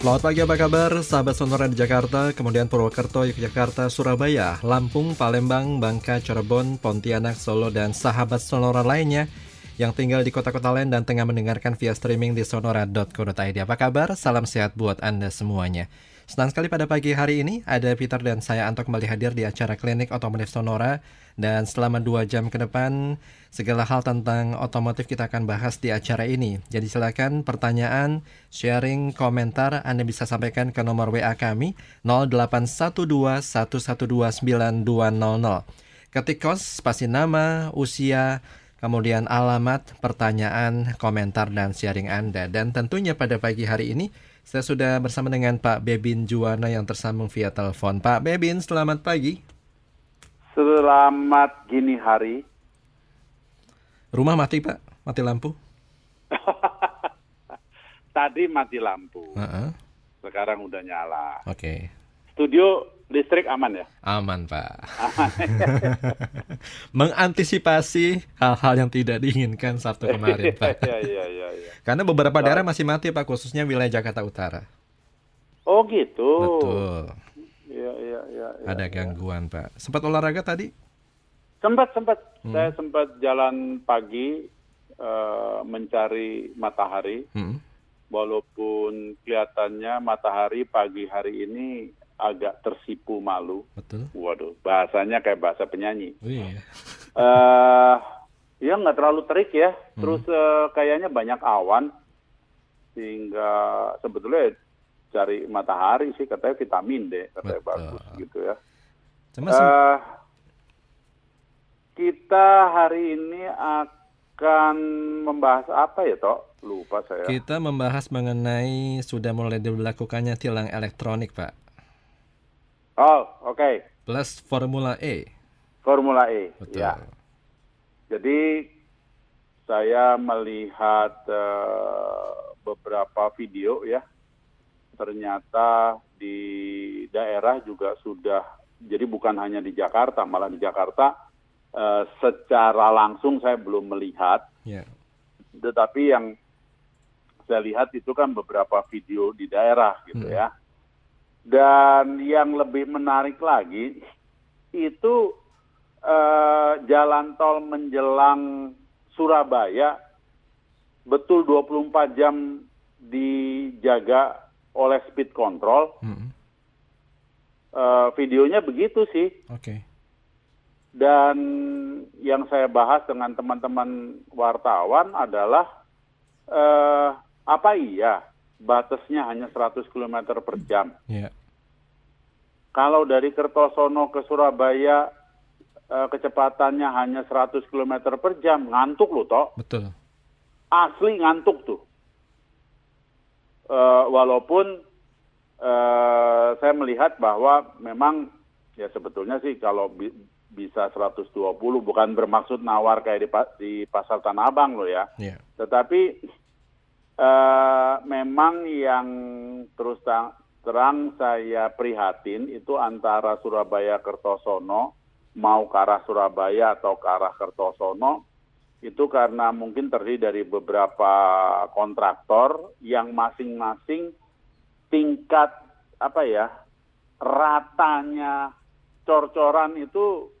Selamat pagi apa kabar sahabat Sonora di Jakarta, kemudian Purwokerto, Yogyakarta, Surabaya, Lampung, Palembang, Bangka, Cirebon, Pontianak, Solo, dan sahabat Sonora lainnya yang tinggal di kota-kota lain dan tengah mendengarkan via streaming di sonora.co.id. Apa kabar? Salam sehat buat Anda semuanya. Senang sekali pada pagi hari ini ada Peter dan saya Anto kembali hadir di acara Klinik Otomotif Sonora dan selama dua jam ke depan segala hal tentang otomotif kita akan bahas di acara ini. Jadi silakan pertanyaan, sharing, komentar Anda bisa sampaikan ke nomor WA kami 081211292200. Ketik kos, spasi nama, usia, kemudian alamat, pertanyaan, komentar, dan sharing Anda. Dan tentunya pada pagi hari ini saya sudah bersama dengan Pak Bebin Juwana yang tersambung via telepon. Pak Bebin, selamat pagi. Selamat gini hari. Rumah mati, Pak? Mati lampu? Tadi mati lampu. Uh -uh. Sekarang udah nyala. Oke. Okay. Studio listrik aman ya? Aman, Pak. Aman. Mengantisipasi hal-hal yang tidak diinginkan Sabtu kemarin, Pak. Iya, iya, iya. Ya. Karena beberapa daerah masih mati, Pak, khususnya wilayah Jakarta Utara. Oh, gitu. Betul. Iya, iya, iya. Ya, Ada gangguan, ya. Pak. Sempat olahraga tadi? Sempat, sempat. Hmm. Saya sempat jalan pagi uh, mencari matahari. Hmm. Walaupun kelihatannya matahari pagi hari ini agak tersipu malu. Betul. Waduh, bahasanya kayak bahasa penyanyi. Oh, iya. uh, ya nggak terlalu terik ya. Hmm. Terus uh, kayaknya banyak awan sehingga sebetulnya cari matahari sih katanya vitamin D katanya Betul. bagus gitu ya. Cuma uh, kita hari ini akan membahas apa ya toh? Lupa saya. Kita membahas mengenai sudah mulai dilakukannya tilang elektronik, Pak. Oh, oke. Okay. Plus Formula E. Formula E, Betul. ya. Jadi saya melihat uh, beberapa video ya, ternyata di daerah juga sudah, jadi bukan hanya di Jakarta, malah di Jakarta uh, secara langsung saya belum melihat. Yeah. Tetapi yang saya lihat itu kan beberapa video di daerah gitu hmm. ya. Dan yang lebih menarik lagi itu eh, jalan tol menjelang Surabaya betul 24 jam dijaga oleh speed control. Hmm. Eh, videonya begitu sih. Oke. Okay. Dan yang saya bahas dengan teman-teman wartawan adalah eh, apa iya batasnya hanya 100 km per jam? Yeah. Kalau dari Kertosono ke Surabaya eh, kecepatannya hanya 100 km per jam, ngantuk loh toh. Betul. Asli ngantuk tuh. Eh, walaupun eh, saya melihat bahwa memang ya sebetulnya sih kalau bi bisa 120 bukan bermaksud nawar kayak di, di pasar Tanah Abang loh ya. Yeah. Tetapi Uh, memang yang terus terang saya prihatin itu antara Surabaya Kertosono mau ke arah Surabaya atau ke arah Kertosono itu karena mungkin terdiri dari beberapa kontraktor yang masing-masing tingkat apa ya ratanya cor-coran itu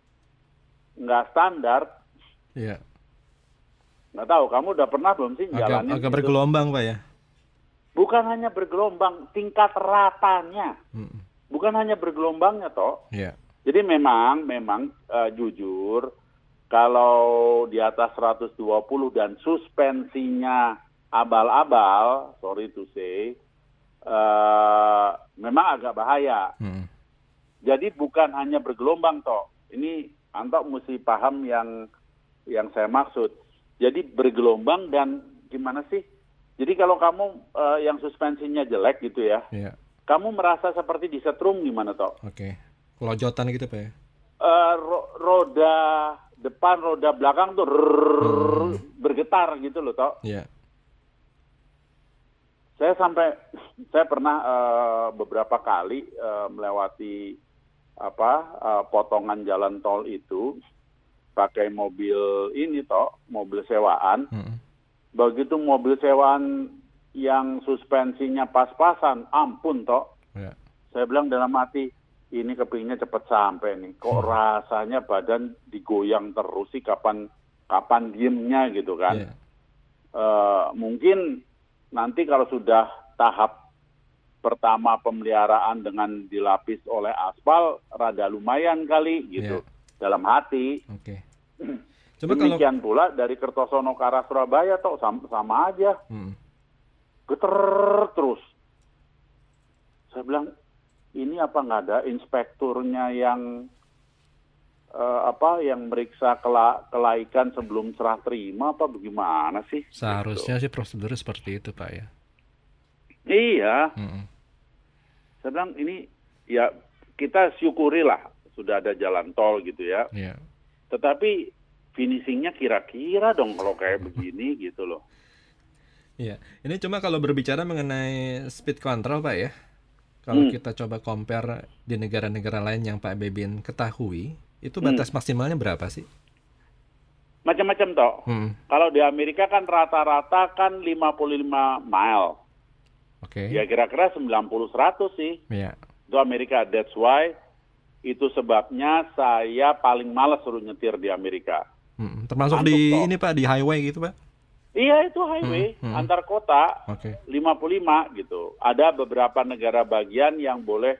nggak standar. Iya. Nggak tahu, kamu udah pernah belum sih jalanin? Agak, agak bergelombang, Pak ya? Bukan hanya bergelombang, tingkat ratanya. Hmm. Bukan hanya bergelombangnya, toh. Yeah. Jadi memang, memang uh, jujur, kalau di atas 120 dan suspensinya abal-abal, sorry to say, uh, memang agak bahaya. Hmm. Jadi bukan hanya bergelombang, toh. Ini Anto mesti paham yang yang saya maksud jadi bergelombang dan gimana sih? Jadi kalau kamu uh, yang suspensinya jelek gitu ya, yeah. kamu merasa seperti disetrum gimana toh? Oke, okay. kelojotan gitu pak ya? Uh, ro roda depan, roda belakang tuh hmm. bergetar gitu loh toh? Iya. Yeah. Saya sampai, saya pernah uh, beberapa kali uh, melewati apa uh, potongan jalan tol itu pakai mobil ini toh, mobil sewaan. Hmm. Begitu mobil sewaan yang suspensinya pas-pasan, ampun toh. Ya. Saya bilang dalam hati, ini kepingnya cepat sampai nih. Kok rasanya badan digoyang terus sih kapan kapan diemnya gitu kan. Ya. Eh, mungkin nanti kalau sudah tahap pertama pemeliharaan dengan dilapis oleh aspal rada lumayan kali gitu dalam hati. Oke. Coba kalau Demikian pula dari Kertosono ke arah Surabaya toh sama, sama aja Hmm. geter terus. Saya bilang ini apa nggak ada inspekturnya yang eh, apa yang meriksa kela- kelaikan sebelum serah terima apa bagaimana sih? seharusnya sih prosedurnya seperti itu, Pak ya. Iya, Mm-mm. saya bilang ini ya kita syukuri lah sudah ada jalan tol gitu ya. Iya. Tetapi finishingnya kira-kira dong kalau kayak begini gitu loh. Iya, ini cuma kalau berbicara mengenai speed control, Pak ya. Kalau Hmm. kita coba compare di negara-negara lain yang Pak Bebin ketahui, itu Hmm. batas maksimalnya berapa sih? Macam-macam toh. Hmm. Kalau di Amerika kan rata-rata kan 55 mile. Oke. Ya kira-kira 90-100 sih. Iya. Itu Amerika. That's why itu sebabnya saya paling malas suruh nyetir di Amerika. Mm, Termasuk Ngantuk, di toh. ini Pak di highway gitu, Pak. Iya itu highway Hmm, hmm. antar kota Oke. 55 gitu. Ada beberapa negara bagian yang boleh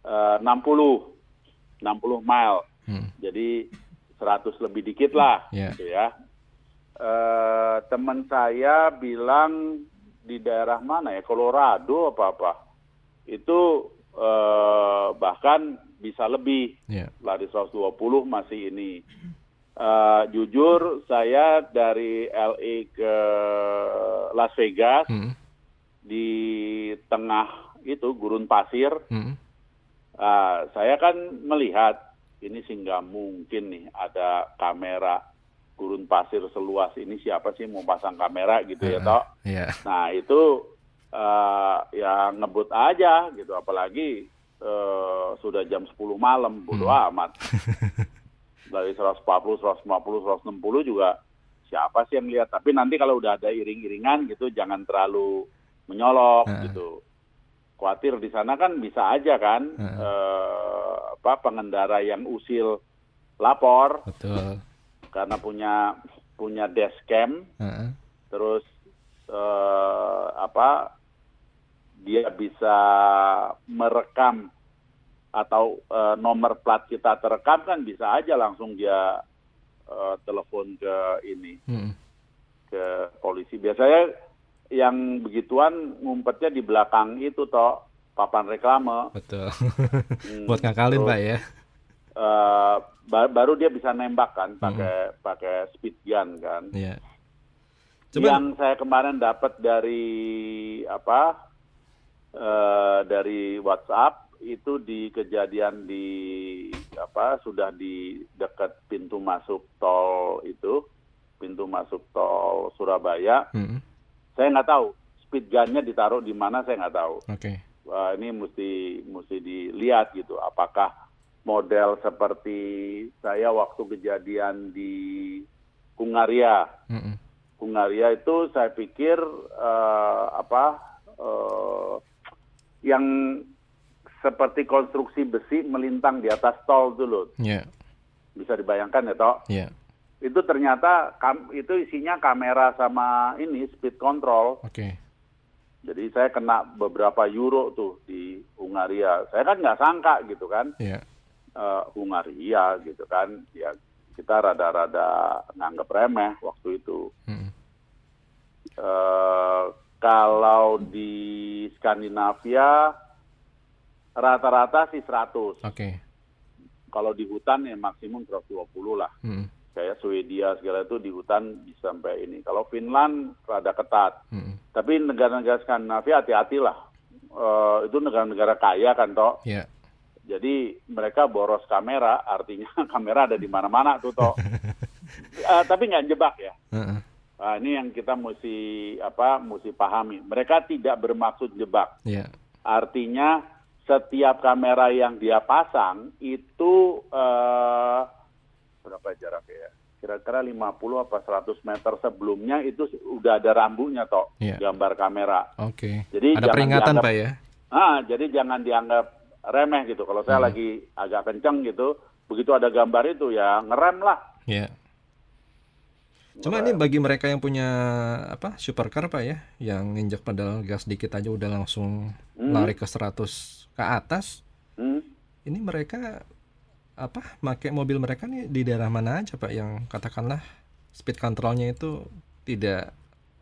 eh, 60 60 mile. Hmm. Jadi 100 lebih dikit lah Iya. gitu ya. Eh, teman saya bilang di daerah mana ya Colorado apa apa itu eh, bahkan bisa lebih Iya. lari 120 masih ini. Eh, jujur saya dari LA ke Las Vegas Hmm. di tengah itu gurun pasir, Hmm. ah, saya kan melihat ini sih nggak mungkin nih ada kamera gurun pasir seluas ini siapa sih mau pasang kamera gitu ya Heeh. toh. Iya. Nah itu eh, ya ngebut aja gitu, apalagi eh, sudah jam 10 malam, bodo Hmm. amat. Dari 140, 150, 160 juga siapa sih yang lihat? Tapi nanti kalau udah ada iring-iringan gitu, jangan terlalu menyolok Heeh. gitu. Khawatir di sana kan bisa aja kan Heeh. eh, apa pengendara yang usil lapor Betul. karena punya punya dashcam Heeh. terus eh, apa dia bisa merekam atau eh, nomor plat kita terekam kan bisa aja langsung dia eh, telepon ke ini Hmm. ke polisi biasanya yang begituan ngumpetnya di belakang itu toh papan reklame Betul. Hmm, Buat ngakalin, terus, Pak ya. eh, ba- baru dia bisa nembak kan pakai pakai speed gun kan Iya. Coba yang saya kemarin dapat dari apa dari WhatsApp itu di kejadian di apa sudah di dekat pintu masuk tol itu pintu masuk tol Surabaya Hmm. saya nggak tahu speed gunnya ditaruh di mana saya nggak tahu Oke. Wah, ini mesti mesti dilihat gitu apakah model seperti saya waktu kejadian di Hungaria Hmm. Hungaria itu saya pikir eh, apa eh, yang seperti konstruksi besi melintang di atas tol dulu Iya. bisa dibayangkan ya toh Iya. itu ternyata kam- itu isinya kamera sama ini speed control Oke. jadi saya kena beberapa euro tuh di Hungaria saya kan nggak sangka gitu kan Iya. eh, Hungaria gitu kan ya kita rada-rada nganggep remeh waktu itu Hmm. Eh, kalau di Skandinavia rata-rata sih 100. Oke. Kalau di hutan ya maksimum 120 lah. Hmm. Kayak Swedia segala itu di hutan bisa sampai ini. Kalau Finland rada ketat. Hmm. Tapi negara-negara Skandinavia hati-hatilah. Eh, itu negara-negara kaya kan toh. Iya. Jadi mereka boros kamera, artinya kamera ada di mana-mana tuh toh. Eh, tapi nggak jebak ya. Heeh. Nah, ini yang kita mesti apa mesti pahami. Mereka tidak bermaksud jebak. Iya. Artinya setiap kamera yang dia pasang itu eh, berapa jaraknya ya? kira-kira 50 apa 100 meter sebelumnya itu udah ada rambunya toh yeah. gambar kamera. Oke. Okay. Jadi ada peringatan dianggap, Pak ya. Ah, jadi jangan dianggap remeh gitu. Kalau saya hmm. lagi agak kenceng gitu, begitu ada gambar itu ya ngerem lah. Iya. Yeah. Cuma ini bagi mereka yang punya apa supercar Pak ya, yang injak pedal gas dikit aja udah langsung hmm. lari ke 100 ke atas. Hmm. Ini mereka apa make mobil mereka nih di daerah mana aja pak yang katakanlah speed controlnya itu tidak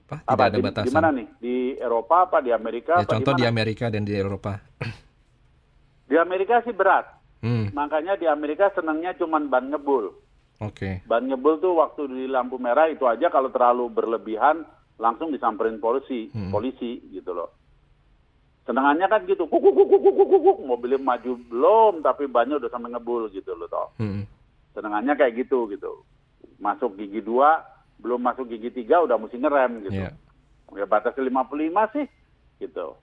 apa, apa tidak ada batasan. Di mana nih? Di Eropa apa di Amerika? Ya, apa contoh di, di Amerika dan di Eropa. Di Amerika sih berat. Hmm. Makanya di Amerika senangnya cuma ban ngebul. Oke. Okay. Ban ngebul tuh waktu di lampu merah itu aja kalau terlalu berlebihan langsung disamperin polisi, hmm. polisi gitu loh. Senangannya kan gitu, kuk, kuk, kuk, kuk, kuk, kuk, mobilnya maju belum, tapi banyak udah sampai ngebul gitu loh toh. Hmm. Senangannya kayak gitu gitu. Masuk gigi dua, belum masuk gigi tiga udah mesti ngerem gitu. Yeah. Ya batasnya 55 sih gitu.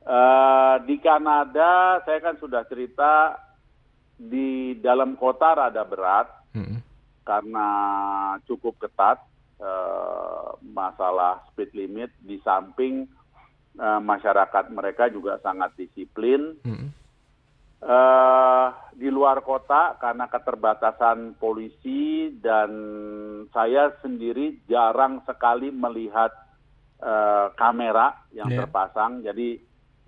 Uh, di Kanada saya kan sudah cerita di dalam kota rada berat. Karena cukup ketat uh, masalah speed limit di samping uh, masyarakat mereka juga sangat disiplin. Hmm. Uh, di luar kota karena keterbatasan polisi dan saya sendiri jarang sekali melihat uh, kamera yang yeah. terpasang. Jadi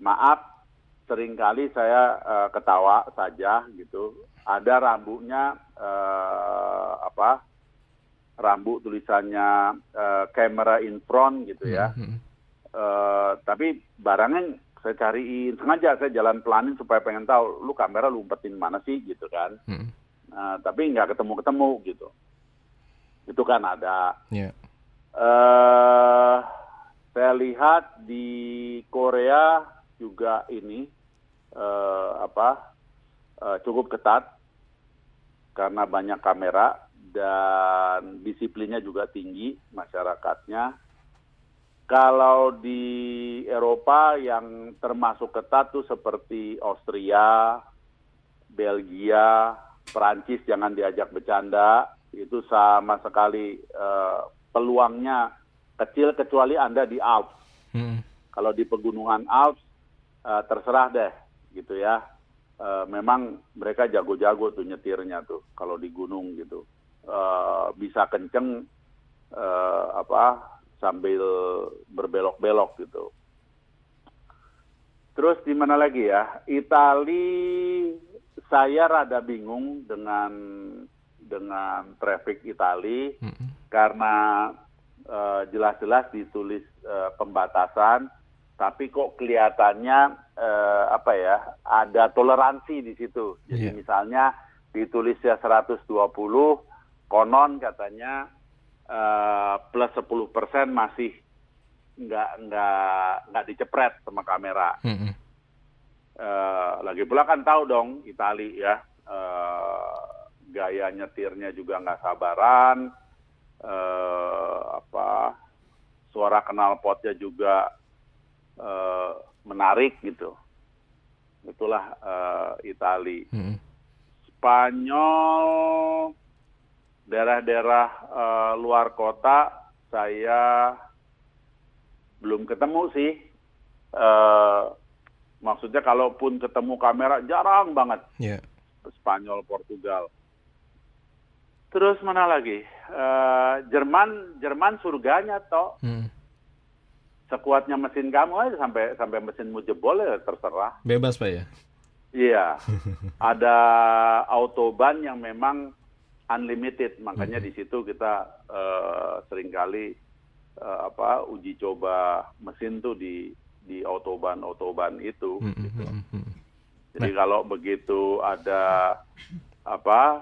maaf, sering kali saya uh, ketawa saja gitu. Ada rambunya uh, apa? Rambu tulisannya uh, camera in front gitu ya. Mm -hmm Uh, tapi barangnya saya cariin sengaja saya jalan pelanin supaya pengen tahu lu kamera lu umpetin mana sih gitu kan hmm. uh, tapi nggak ketemu ketemu gitu itu kan ada yeah. Ya. uh, saya lihat di Korea juga ini uh, apa cukup ketat karena banyak kamera dan disiplinnya juga tinggi masyarakatnya kalau di Eropa yang termasuk ketat tuh seperti Austria, Belgia, Perancis jangan diajak bercanda, itu sama sekali uh, peluangnya kecil kecuali Anda di Alps. Hmm. Kalau di pegunungan Alps uh, terserah deh gitu ya. Uh, memang mereka jago-jago tuh nyetirnya tuh kalau di gunung gitu. Uh, bisa kenceng uh, apa sambil berbelok-belok gitu. Terus di mana lagi ya? Itali saya rada bingung dengan dengan traffic Itali mm -hmm. karena uh, jelas-jelas ditulis uh, pembatasan, tapi kok kelihatannya uh, apa ya? Ada toleransi di situ. Jadi yeah. misalnya ditulisnya 120, konon katanya uh, plus 10 persen masih nggak nggak nggak dicepret sama kamera. Mm -hmm. uh, lagi pula kan tahu dong Itali ya uh, gaya nyetirnya juga nggak sabaran, uh, apa suara kenal potnya juga uh, menarik gitu. Itulah uh, Itali. Mm -hmm. Spanyol daerah-daerah uh, luar kota saya belum ketemu sih. Uh, maksudnya kalaupun ketemu kamera jarang banget. Yeah. Spanyol, Portugal. Terus mana lagi? Uh, Jerman, Jerman surganya toh. Hmm. Sekuatnya mesin kamu aja sampai sampai mesinmu jebol ya terserah. Bebas pak ya. Iya. Ada autoban yang memang unlimited makanya hmm. di situ kita uh, sering kali uh, apa uji coba mesin tuh di di autoban autoban itu hmm. hmm gitu. Jadi nah. kalau begitu ada apa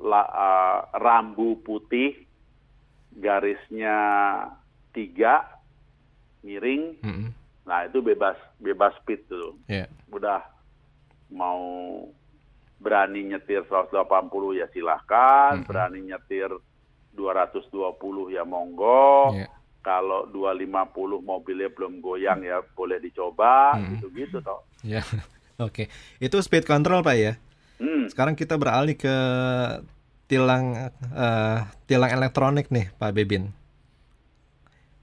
la, uh, rambu putih garisnya tiga miring hmm. nah itu bebas bebas speed tuh yeah. udah mau berani nyetir 180 ya silahkan, mm -hmm. berani nyetir 220 ya monggo. Yeah. Kalau 250 mobilnya belum goyang ya boleh dicoba, gitu-gitu mm. toh. Ya, yeah. oke. Okay. Itu speed control Pak ya? Hmm. Sekarang kita beralih ke tilang uh, tilang elektronik nih Pak Bebin.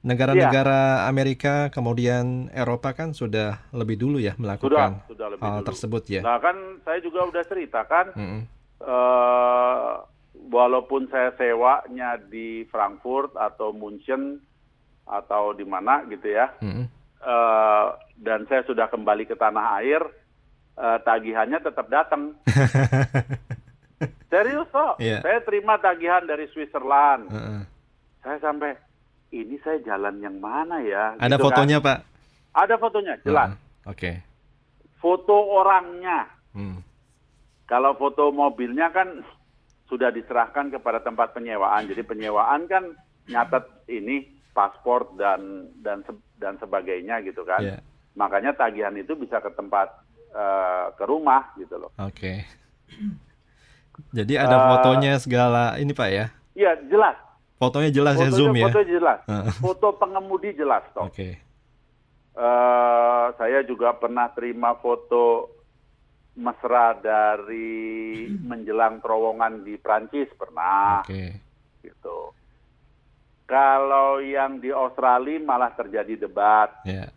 Negara-negara ya. Amerika kemudian Eropa kan sudah lebih dulu ya melakukan sudah, sudah lebih hal dulu. tersebut ya. Nah kan saya juga udah cerita kan, mm -hmm. uh, walaupun saya sewanya di Frankfurt atau München atau di mana gitu ya, mm -hmm. uh, dan saya sudah kembali ke tanah air, uh, tagihannya tetap datang. Serius kok, yeah. saya terima tagihan dari Switzerland. Uh -uh. Saya sampai ini saya jalan yang mana ya? Ada gitu fotonya kan. Pak? Ada fotonya, jelas. Uh, Oke. Okay. Foto orangnya. Hmm. Kalau foto mobilnya kan sudah diserahkan kepada tempat penyewaan. Jadi penyewaan kan nyatet ini paspor dan dan dan sebagainya gitu kan. Yeah. Makanya tagihan itu bisa ke tempat uh, ke rumah gitu loh. Oke. Okay. Jadi ada uh, fotonya segala ini Pak ya? Iya, jelas Fotonya jelas ya, fotonya, ya zoom ya. Foto jelas. Foto pengemudi jelas toh. Oke. Okay. Uh, eh, saya juga pernah terima foto mesra dari menjelang terowongan di Prancis pernah. Oke. Okay. Gitu. Kalau yang di Australia malah terjadi debat. Yeah.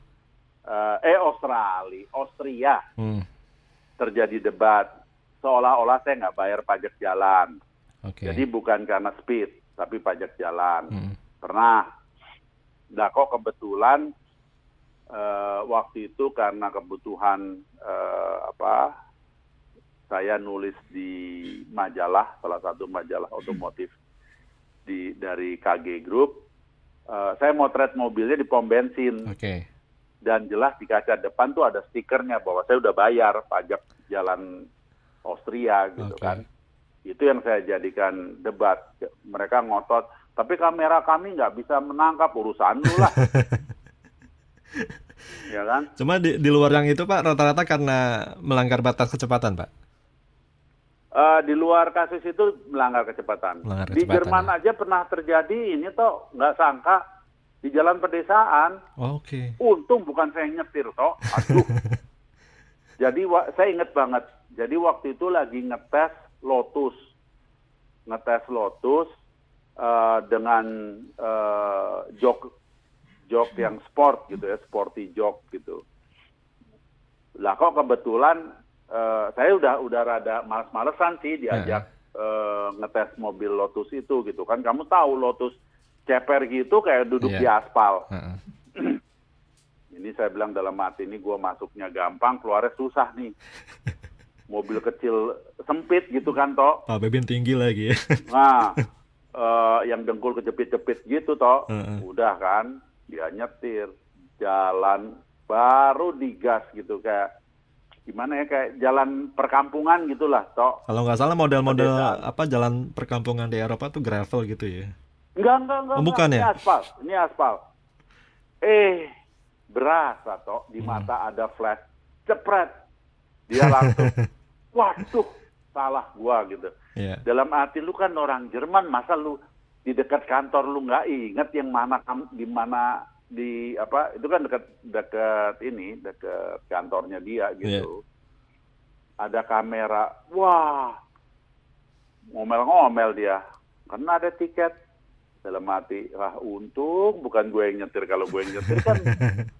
Uh, eh Australia, Austria. Hmm. Terjadi debat seolah-olah saya nggak bayar pajak jalan. Okay. Jadi bukan karena speed tapi pajak jalan. Hmm. Pernah. Nah kok kebetulan uh, waktu itu karena kebutuhan uh, apa saya nulis di majalah salah satu majalah otomotif di dari KG Group uh, saya motret mobilnya di pom bensin okay. dan jelas di kaca depan tuh ada stikernya bahwa saya udah bayar pajak jalan Austria gitu okay. kan itu yang saya jadikan debat. Mereka ngotot, tapi kamera kami nggak bisa menangkap urusan lu lah. ya kan? Cuma di, di luar yang itu Pak, rata-rata karena melanggar batas kecepatan Pak? Uh, di luar kasus itu melanggar kecepatan. Melanggar kecepatan di Jerman ya. aja pernah terjadi ini toh nggak sangka di jalan pedesaan. Oh, Oke. Okay. Untung bukan saya nyetir toh. Aduh. Jadi saya inget banget. Jadi waktu itu lagi ngetes Lotus, ngetes Lotus uh, dengan uh, jok jok yang sport gitu ya, sporty jok gitu. Lah kok kebetulan uh, saya udah udah rada males-malesan sih diajak uh, ngetes mobil Lotus itu gitu kan. Kamu tahu Lotus ceper gitu kayak duduk yeah. di aspal. Uh -uh. ini saya bilang dalam hati ini gue masuknya gampang, keluarnya susah nih. mobil kecil sempit gitu kan toh. Pak Bebin tinggi lagi ya. Nah, uh, yang dengkul kejepit-jepit gitu toh. Uh -uh. Udah kan, dia nyetir jalan baru digas gitu kayak gimana ya kayak jalan perkampungan gitulah toh. Kalau nggak salah model-model apa jalan perkampungan di Eropa tuh gravel gitu ya. Enggak, enggak, enggak. Oh, bukan enggak. ya? Ini aspal, ini aspal. Eh, berasa toh di hmm. mata hmm. ada flash, cepret dia langsung waduh salah gua gitu yeah. dalam arti lu kan orang Jerman masa lu di dekat kantor lu nggak inget yang mana di mana di apa itu kan dekat dekat ini dekat kantornya dia gitu yeah. ada kamera wah ngomel-ngomel dia karena ada tiket dalam hati wah untung bukan gue yang nyetir kalau gue yang nyetir kan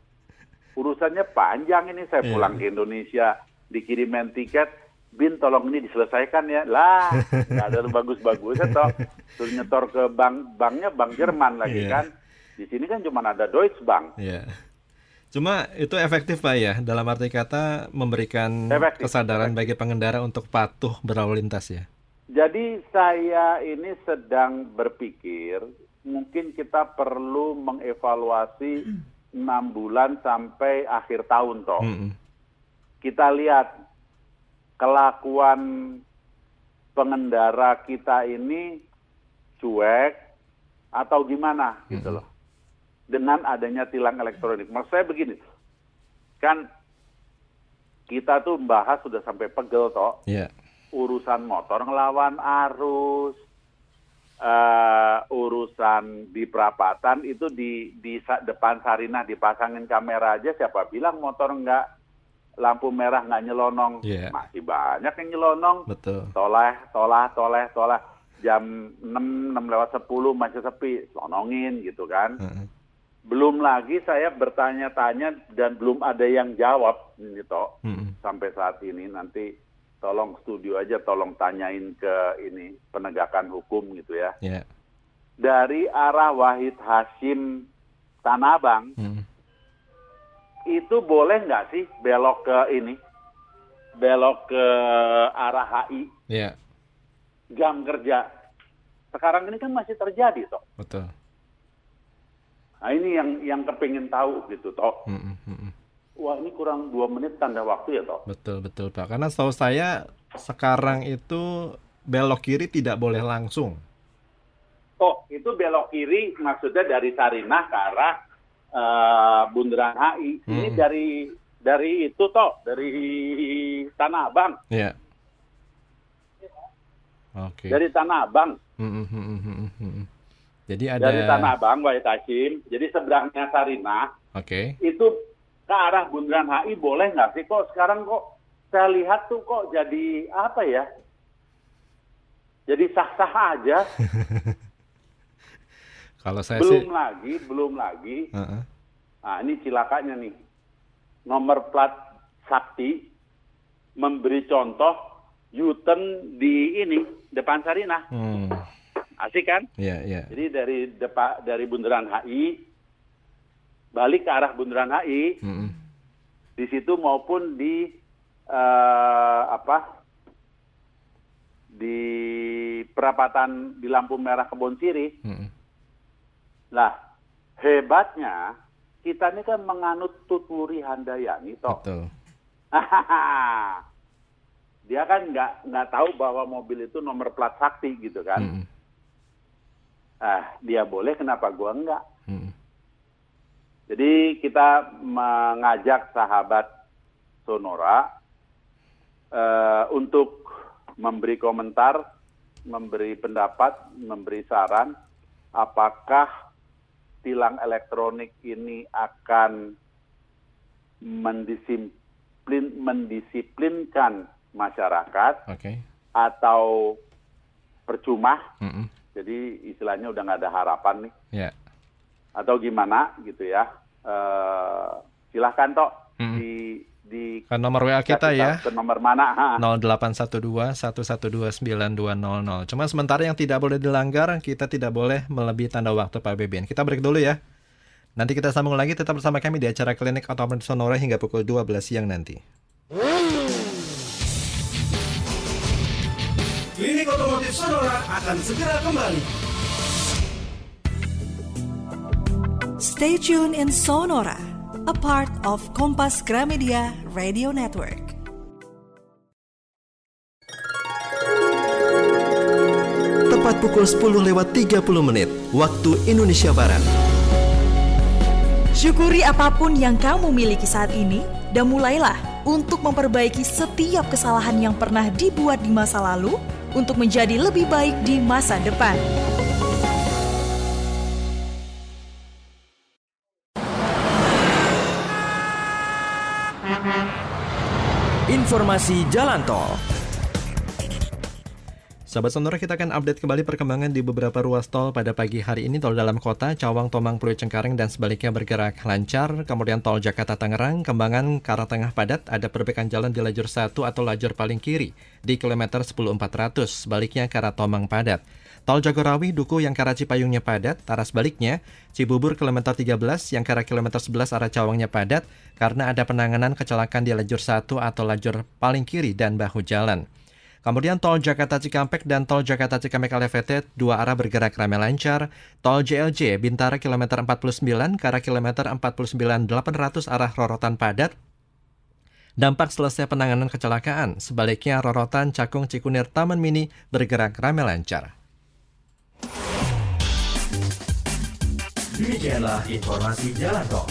urusannya panjang ini saya iya. pulang yeah. ke Indonesia dikirimin tiket bin tolong ini diselesaikan ya. Lah nggak ada bagus-bagus atau suruh nyetor ke bank banknya bank Jerman lagi yeah. kan. Di sini kan cuma ada Deutsche Bank. Yeah. cuma itu efektif pak ya dalam arti kata memberikan efektif, kesadaran efektif. bagi pengendara untuk patuh berlalu lintas ya. Jadi saya ini sedang berpikir mungkin kita perlu mengevaluasi enam bulan sampai akhir tahun toh. Mm -hmm kita lihat kelakuan pengendara kita ini cuek atau gimana gitu loh. Dengan adanya tilang elektronik. Maksud saya begini, kan kita tuh bahas sudah sampai pegel toh. Yeah. Urusan motor ngelawan arus, uh, urusan di perapatan itu di di depan Sarinah dipasangin kamera aja siapa bilang motor nggak lampu merah nggak nyelonong yeah. masih banyak yang nyelonong betul toleh tolah toleh tolah jam 6, 6 lewat 10 masih sepi, lonongin gitu kan. Uh-uh. Belum lagi saya bertanya-tanya dan belum ada yang jawab ini toh uh-uh. sampai saat ini nanti tolong studio aja tolong tanyain ke ini penegakan hukum gitu ya. Yeah. Dari arah Wahid Hashim Tanabang uh-uh. Itu boleh nggak sih belok ke ini belok ke arah HI? Yeah jam kerja. Sekarang ini kan masih terjadi toh. Betul. Nah ini yang yang kepingin tahu gitu toh. Mm -mm. Wah ini kurang dua menit tanda waktu ya toh. Betul betul pak. Karena setahu saya sekarang itu belok kiri tidak boleh langsung. Oh itu belok kiri maksudnya dari Sarinah ke arah uh, Bundaran HI. Mm. Ini dari dari itu toh dari Tanah Abang. Iya. Yeah. Okay. Dari Tanah Abang. Hmm, hmm, hmm, jadi ada dari Tanah Abang, Wahid Hashim. Jadi seberangnya Sarinah. Oke. Okay. Itu ke arah Bundaran HI boleh nggak sih? Kok sekarang kok saya lihat tuh kok jadi apa ya? Jadi sah-sah aja. Kalau saya belum sih... lagi, belum lagi. Uh -uh. Nah ini cilakanya nih. Nomor plat sakti memberi contoh U-turn di ini depan Sarinah. Hmm. Asik kan? Iya, yeah, iya. Yeah. Jadi dari depan dari Bundaran HI balik ke arah Bundaran HI. Hmm. Di situ maupun di uh, apa? di perapatan di lampu merah Kebon Siri. Hmm. Lah, hebatnya kita ini kan menganut tuturi Handayani toh. Betul. dia kan nggak nggak tahu bahwa mobil itu nomor plat sakti gitu kan. Mm. Ah, dia boleh, kenapa gua enggak? Mm. Jadi kita mengajak sahabat Sonora uh, untuk memberi komentar, memberi pendapat, memberi saran, apakah tilang elektronik ini akan mendisiplin mendisiplinkan masyarakat okay. atau percuma. Mm -mm. Jadi istilahnya udah nggak ada harapan nih. Yeah. Atau gimana gitu ya. Uh, silahkan toh mm -mm. di di ke nomor WA kita ya. Ke nomor mana? Ha. 0812 1129200. Cuma sementara yang tidak boleh dilanggar, kita tidak boleh melebihi tanda waktu Pak Beben. Kita break dulu ya. Nanti kita sambung lagi tetap bersama kami di acara Klinik Otomotif Sonora hingga pukul 12 siang nanti. Klinik Otomotif Sonora akan segera kembali. Stay tuned in Sonora, a part of Kompas Gramedia Radio Network. Tepat pukul 10 lewat 30 menit, waktu Indonesia Barat. Syukuri apa pun yang kamu miliki saat ini dan mulailah untuk memperbaiki setiap kesalahan yang pernah dibuat di masa lalu untuk menjadi lebih baik di masa depan. Informasi Jalan Tol. Sahabat Sonora kita akan update kembali perkembangan di beberapa ruas tol pada pagi hari ini. Tol dalam kota Cawang Tomang Pluit Cengkareng dan sebaliknya bergerak lancar. Kemudian tol Jakarta Tangerang Kembangan ke arah tengah padat ada perbaikan jalan di lajur 1 atau lajur paling kiri di kilometer 10400 sebaliknya ke Tomang padat Tol Jagorawi Duku yang ke arah Cipayungnya padat, arah sebaliknya Cibubur kilometer 13 yang ke kilometer 11 arah Cawangnya padat karena ada penanganan kecelakaan di lajur 1 atau lajur paling kiri dan bahu jalan. Kemudian tol Jakarta Cikampek dan tol Jakarta Cikampek Elevated dua arah bergerak ramai lancar. Tol JLJ Bintara kilometer 49 ke arah kilometer 49 800 arah rorotan padat. Dampak selesai penanganan kecelakaan. Sebaliknya rorotan Cakung Cikunir Taman Mini bergerak ramai lancar. Demikianlah informasi jalan tol.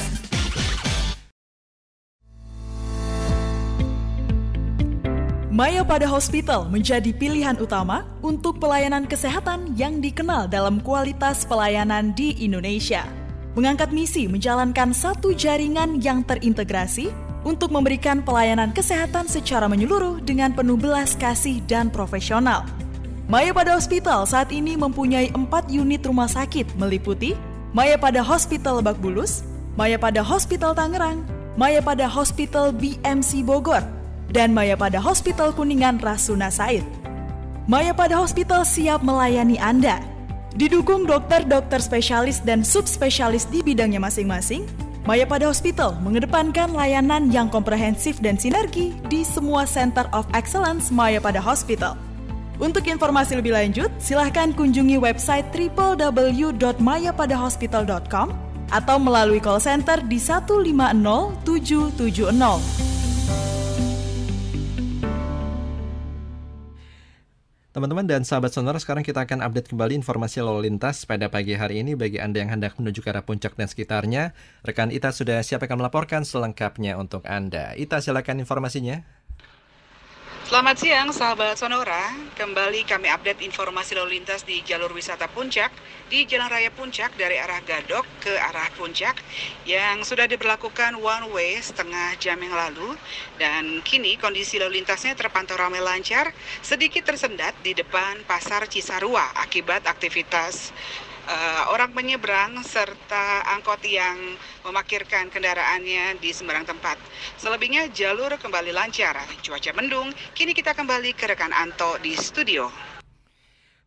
Mayapada Hospital menjadi pilihan utama untuk pelayanan kesehatan yang dikenal dalam kualitas pelayanan di Indonesia. Mengangkat misi menjalankan satu jaringan yang terintegrasi untuk memberikan pelayanan kesehatan secara menyeluruh dengan penuh belas kasih dan profesional. Maya Pada Hospital saat ini mempunyai empat unit rumah sakit meliputi Maya Pada Hospital Lebak Bulus, Maya Pada Hospital Tangerang, Maya Pada Hospital BMC Bogor, dan Maya Pada Hospital Kuningan Rasuna Said. Maya Pada Hospital siap melayani Anda. Didukung dokter-dokter spesialis dan subspesialis di bidangnya masing-masing, Maya Pada Hospital mengedepankan layanan yang komprehensif dan sinergi di semua Center of Excellence Maya Pada Hospital. Untuk informasi lebih lanjut, silahkan kunjungi website www.mayapadahospital.com atau melalui call center di 150770. Teman-teman dan sahabat sonora, sekarang kita akan update kembali informasi lalu lintas pada pagi hari ini bagi Anda yang hendak menuju ke arah puncak dan sekitarnya. Rekan Ita sudah siap akan melaporkan selengkapnya untuk Anda. Ita, silakan informasinya. Selamat siang sahabat Sonora, kembali kami update informasi lalu lintas di jalur wisata Puncak di Jalan Raya Puncak dari arah Gadok ke arah Puncak yang sudah diberlakukan one way setengah jam yang lalu. Dan kini kondisi lalu lintasnya terpantau ramai lancar sedikit tersendat di depan Pasar Cisarua akibat aktivitas uh, orang penyeberang serta angkot yang memakirkan kendaraannya di sembarang tempat. Selebihnya jalur kembali lancar. Cuaca mendung, kini kita kembali ke rekan Anto di studio.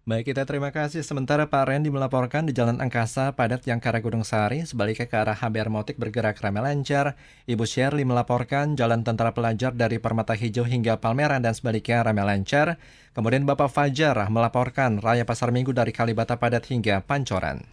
Baik, kita terima kasih. Sementara Pak Randy melaporkan di Jalan Angkasa padat yang ke arah Gunung Sari, sebaliknya ke arah HBR Motik bergerak ramai lancar. Ibu Shirley melaporkan Jalan Tentara Pelajar dari Permata Hijau hingga Palmerah dan sebaliknya ramai lancar. Kemudian Bapak Fajar melaporkan Raya Pasar Minggu dari Kalibata padat hingga Pancoran.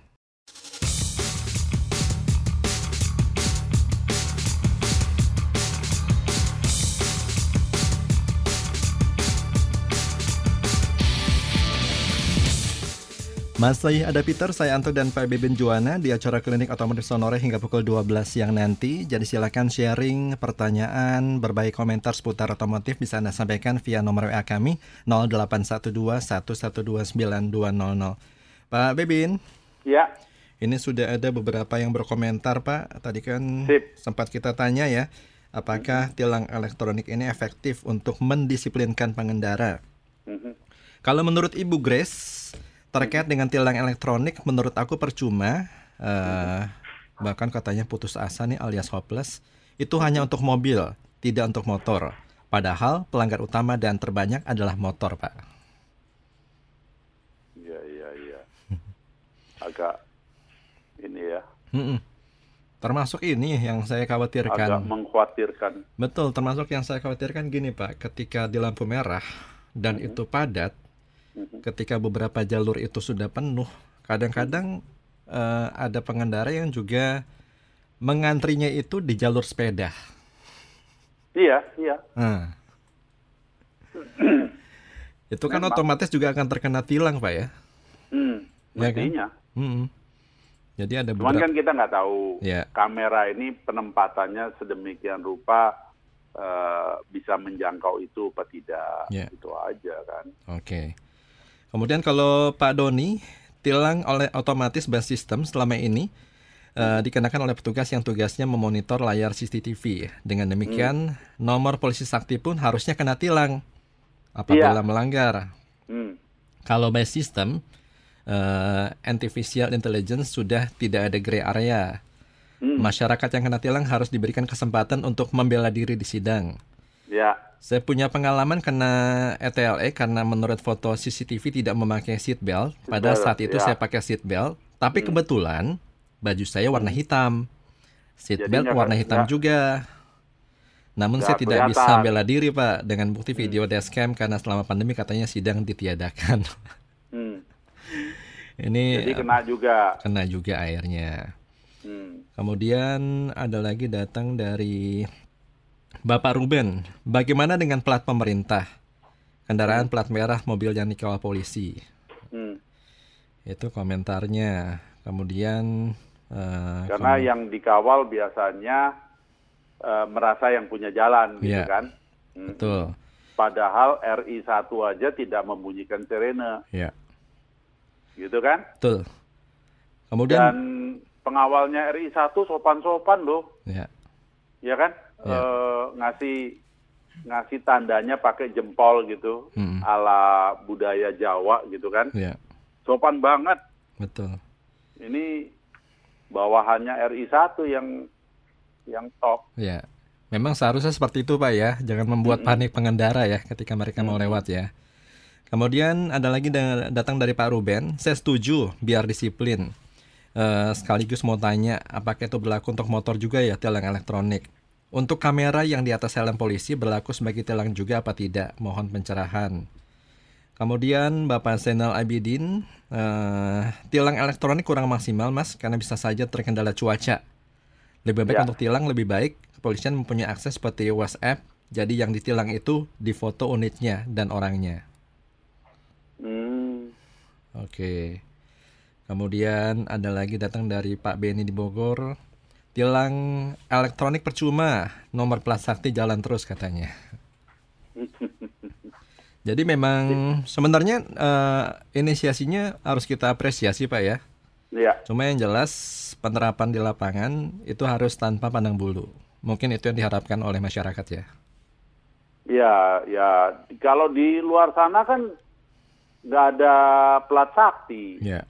Masih ada Peter, saya Anto dan Pak Beben Juana di acara klinik otomotif Sonore hingga pukul 12 siang nanti. Jadi silakan sharing, pertanyaan, berbagai komentar seputar otomotif bisa Anda sampaikan via nomor WA kami 081211292200. Pak Bebin. Ya. Ini sudah ada beberapa yang berkomentar Pak. Tadi kan Sip. sempat kita tanya ya, apakah tilang elektronik ini efektif untuk mendisiplinkan pengendara? Mm -hmm. Kalau menurut Ibu Grace, terkait dengan tilang elektronik menurut aku percuma uh, bahkan katanya putus asa nih alias hopeless itu hanya untuk mobil tidak untuk motor padahal pelanggar utama dan terbanyak adalah motor pak iya iya iya agak ini ya Mm-mm. termasuk ini yang saya khawatirkan agak mengkhawatirkan betul termasuk yang saya khawatirkan gini pak ketika di lampu merah dan mm-hmm. itu padat. Ketika beberapa jalur itu sudah penuh, kadang-kadang uh, ada pengendara yang juga mengantrinya itu di jalur sepeda. Iya, iya. Nah. itu kan Memang. otomatis juga akan terkena tilang, Pak ya? Hmm, ya kan? Hmm. Jadi ada beberapa... Cuman kan kita nggak tahu ya. kamera ini penempatannya sedemikian rupa uh, bisa menjangkau itu apa tidak. Ya. Itu aja kan. Oke. Okay. Kemudian kalau Pak Doni tilang oleh otomatis bus system selama ini uh, dikenakan oleh petugas yang tugasnya memonitor layar CCTV. Dengan demikian hmm. nomor polisi sakti pun harusnya kena tilang apabila ya. melanggar. Hmm. Kalau by system uh, artificial intelligence sudah tidak ada gray area. Hmm. Masyarakat yang kena tilang harus diberikan kesempatan untuk membela diri di sidang. Ya. Saya punya pengalaman kena ETLE karena menurut foto CCTV tidak memakai seat belt. Pada saat itu ya. saya pakai seat belt, tapi hmm. kebetulan baju saya warna hmm. hitam. Seat belt warna hitam ya. juga. Namun saya tidak kelihatan. bisa bela diri Pak dengan bukti hmm. video hmm. dashcam karena selama pandemi katanya sidang ditiadakan. Hmm. Ini Jadi kena juga. Kena juga airnya. Hmm. Kemudian ada lagi datang dari Bapak Ruben, bagaimana dengan plat pemerintah? Kendaraan plat merah mobil yang dikawal polisi. Hmm. Itu komentarnya. Kemudian uh, karena kom yang dikawal biasanya uh, merasa yang punya jalan, gitu yeah. kan? Hmm. Betul. Padahal RI 1 aja tidak membunyikan sirene. Ya. Gitu kan? Betul. Kemudian dan pengawalnya RI 1 sopan-sopan loh. Ya. Ya kan? Yeah. uh, ngasih ngasih tandanya pakai jempol gitu, Mm-mm. ala budaya Jawa gitu kan. Ya, Sopan banget. betul. Ini bawahannya RI 1 yang yang top. Ya. Memang seharusnya seperti itu Pak ya. Jangan membuat panik pengendara ya ketika mereka mau lewat ya. Kemudian ada lagi da- datang dari Pak Ruben. Saya setuju biar disiplin. Eh, sekaligus mau tanya apakah itu berlaku untuk motor juga ya tilang elektronik. Untuk kamera yang di atas helm polisi berlaku sebagai tilang juga apa tidak? Mohon pencerahan. Kemudian Bapak Zainal Abidin, eh, tilang elektronik kurang maksimal mas karena bisa saja terkendala cuaca. Lebih baik Ya. untuk tilang lebih baik kepolisian mempunyai akses seperti WhatsApp. Jadi yang ditilang itu difoto unitnya dan orangnya. Hmm, Oke. Kemudian ada lagi datang dari Pak Beni di Bogor. Tilang elektronik percuma, nomor plat sakti jalan terus katanya. Jadi memang sebenarnya eh, inisiasinya harus kita apresiasi Pak ya. ya. Cuma yang jelas penerapan di lapangan itu harus tanpa pandang bulu. Mungkin itu yang diharapkan oleh masyarakat ya. Ya, ya. Kalau di luar sana kan nggak ada plat sakti, Ya,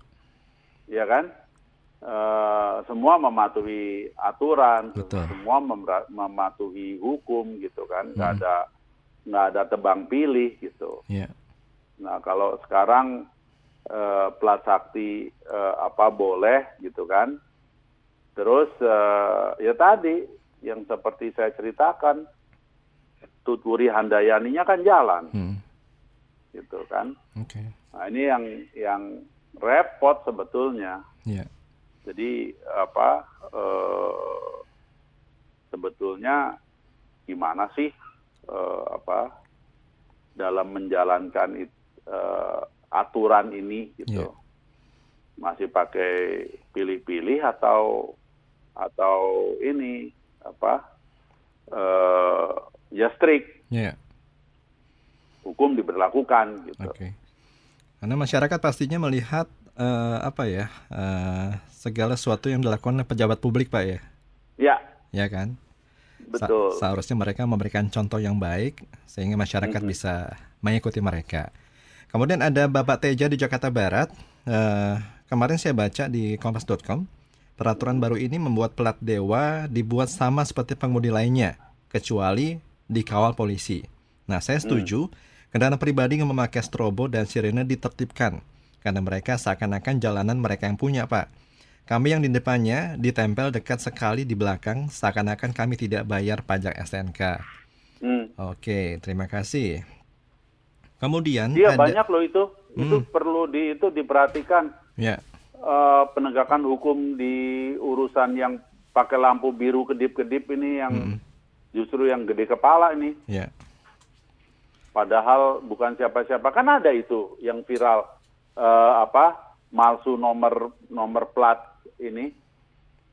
ya kan? Eh, semua mematuhi aturan, Betul. semua mematuhi hukum gitu kan. Nggak Hmm. ada nggak ada tebang pilih gitu. ya, Nah kalau sekarang eh, plat sakti eh, apa boleh gitu kan? Terus eh, ya tadi yang seperti saya ceritakan, Tuturi Handayaninya kan jalan, hmm, gitu kan? oke, Nah ini yang yang repot sebetulnya. ya, Jadi apa? eh, sebetulnya gimana sih eh, apa dalam menjalankan it- eh, aturan ini gitu? Iya. Masih pakai pilih-pilih atau atau ini apa? eh, ya strict ya, hukum diberlakukan gitu. oke. Karena masyarakat pastinya melihat eh, apa ya eh, segala sesuatu yang dilakukan oleh pejabat publik Pak ya, Ya ya kan? Sa- betul. seharusnya mereka memberikan contoh yang baik sehingga masyarakat Mhm. bisa mengikuti mereka. Kemudian ada Bapak Teja di Jakarta Barat. Eh, kemarin saya baca di kompas.com, peraturan baru ini membuat plat dewa dibuat sama seperti pengemudi lainnya, kecuali dikawal polisi. Nah, saya setuju kendaraan pribadi yang memakai strobo dan sirene ditertibkan karena mereka seakan-akan jalanan mereka yang punya, Pak. Kami yang di depannya ditempel dekat sekali di belakang seakan-akan kami tidak bayar pajak STNK. Hmm. Oke, terima kasih. Kemudian Iya ada banyak loh itu. Itu Hmm. perlu di itu diperhatikan ya, eh, penegakan hukum di urusan yang pakai lampu biru kedip-kedip ini yang Mm. justru yang gede kepala ini. ya, Padahal bukan siapa-siapa kan ada itu yang viral eh, apa malsu nomor nomor plat ini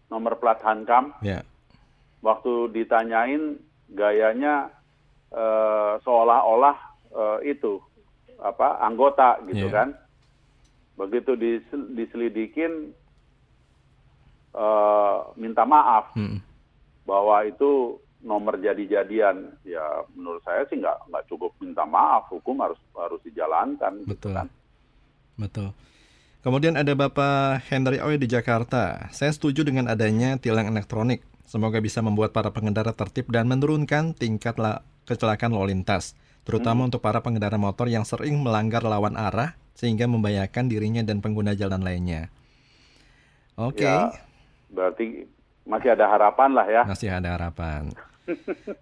nomor plat hankam. Ya, waktu ditanyain gayanya eh, seolah-olah eh, itu apa anggota gitu Iya. kan. Begitu dis- diselidikin eh, minta maaf. Mm. bahwa itu nomor jadi-jadian. Ya menurut saya sih nggak nggak cukup minta maaf. Hukum harus harus dijalankan gitu betul, kan. Betul. Kemudian ada Bapak Henry Owe di Jakarta. Saya setuju dengan adanya tilang elektronik. Semoga bisa membuat para pengendara tertib dan menurunkan tingkat la- kecelakaan lalu lintas, terutama untuk para pengendara motor yang sering melanggar lawan arah sehingga membahayakan dirinya dan pengguna jalan lainnya. Oke. Ya, berarti masih ada harapan lah ya. Masih ada harapan.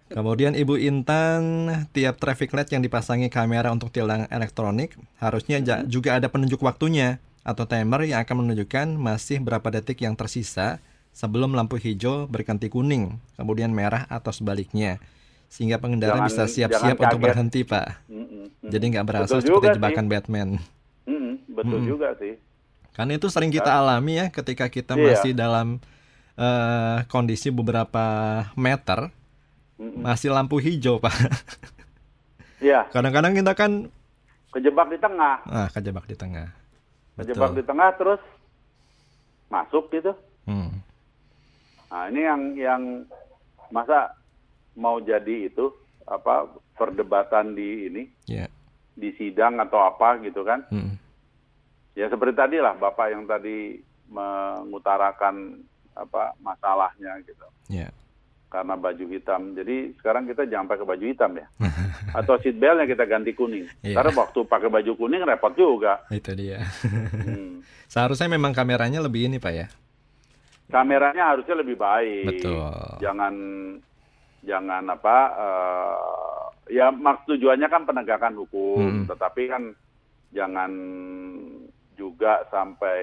Kemudian Ibu Intan, tiap traffic light yang dipasangi kamera untuk tilang elektronik harusnya ja- juga ada penunjuk waktunya atau timer yang akan menunjukkan masih berapa detik yang tersisa sebelum lampu hijau berganti kuning, kemudian merah atau sebaliknya. Sehingga pengendara Jangan- bisa siap-siap untuk berhenti, Pak. Mm-mm, mm. Jadi nggak berasa Betul seperti jebakan sih. Batman. Mm-mm, betul Mm-mm. juga sih. Karena itu sering kita alami ya ketika kita Iya. masih dalam eh, kondisi beberapa meter, Mm-mm. masih lampu hijau, Pak. Iya, Kadang-kadang kita kan kejebak di tengah, ah kejebak di tengah. kejebak di tengah terus masuk gitu. Hmm. Nah ini yang yang masa mau jadi itu apa perdebatan di ini yeah. di sidang atau apa gitu kan. Mm. Ya seperti tadi lah Bapak yang tadi mengutarakan apa masalahnya gitu. Yeah. Karena baju hitam. Jadi sekarang kita jangan pakai baju hitam ya. Atau seat beltnya kita ganti kuning. Iya. Karena waktu pakai baju kuning repot juga. Itu dia. Hmm. Seharusnya memang kameranya lebih ini Pak ya. Kameranya harusnya lebih baik. Betul. Jangan jangan apa eh, ya mak tujuannya kan penegakan hukum, Hmm. tetapi kan jangan juga sampai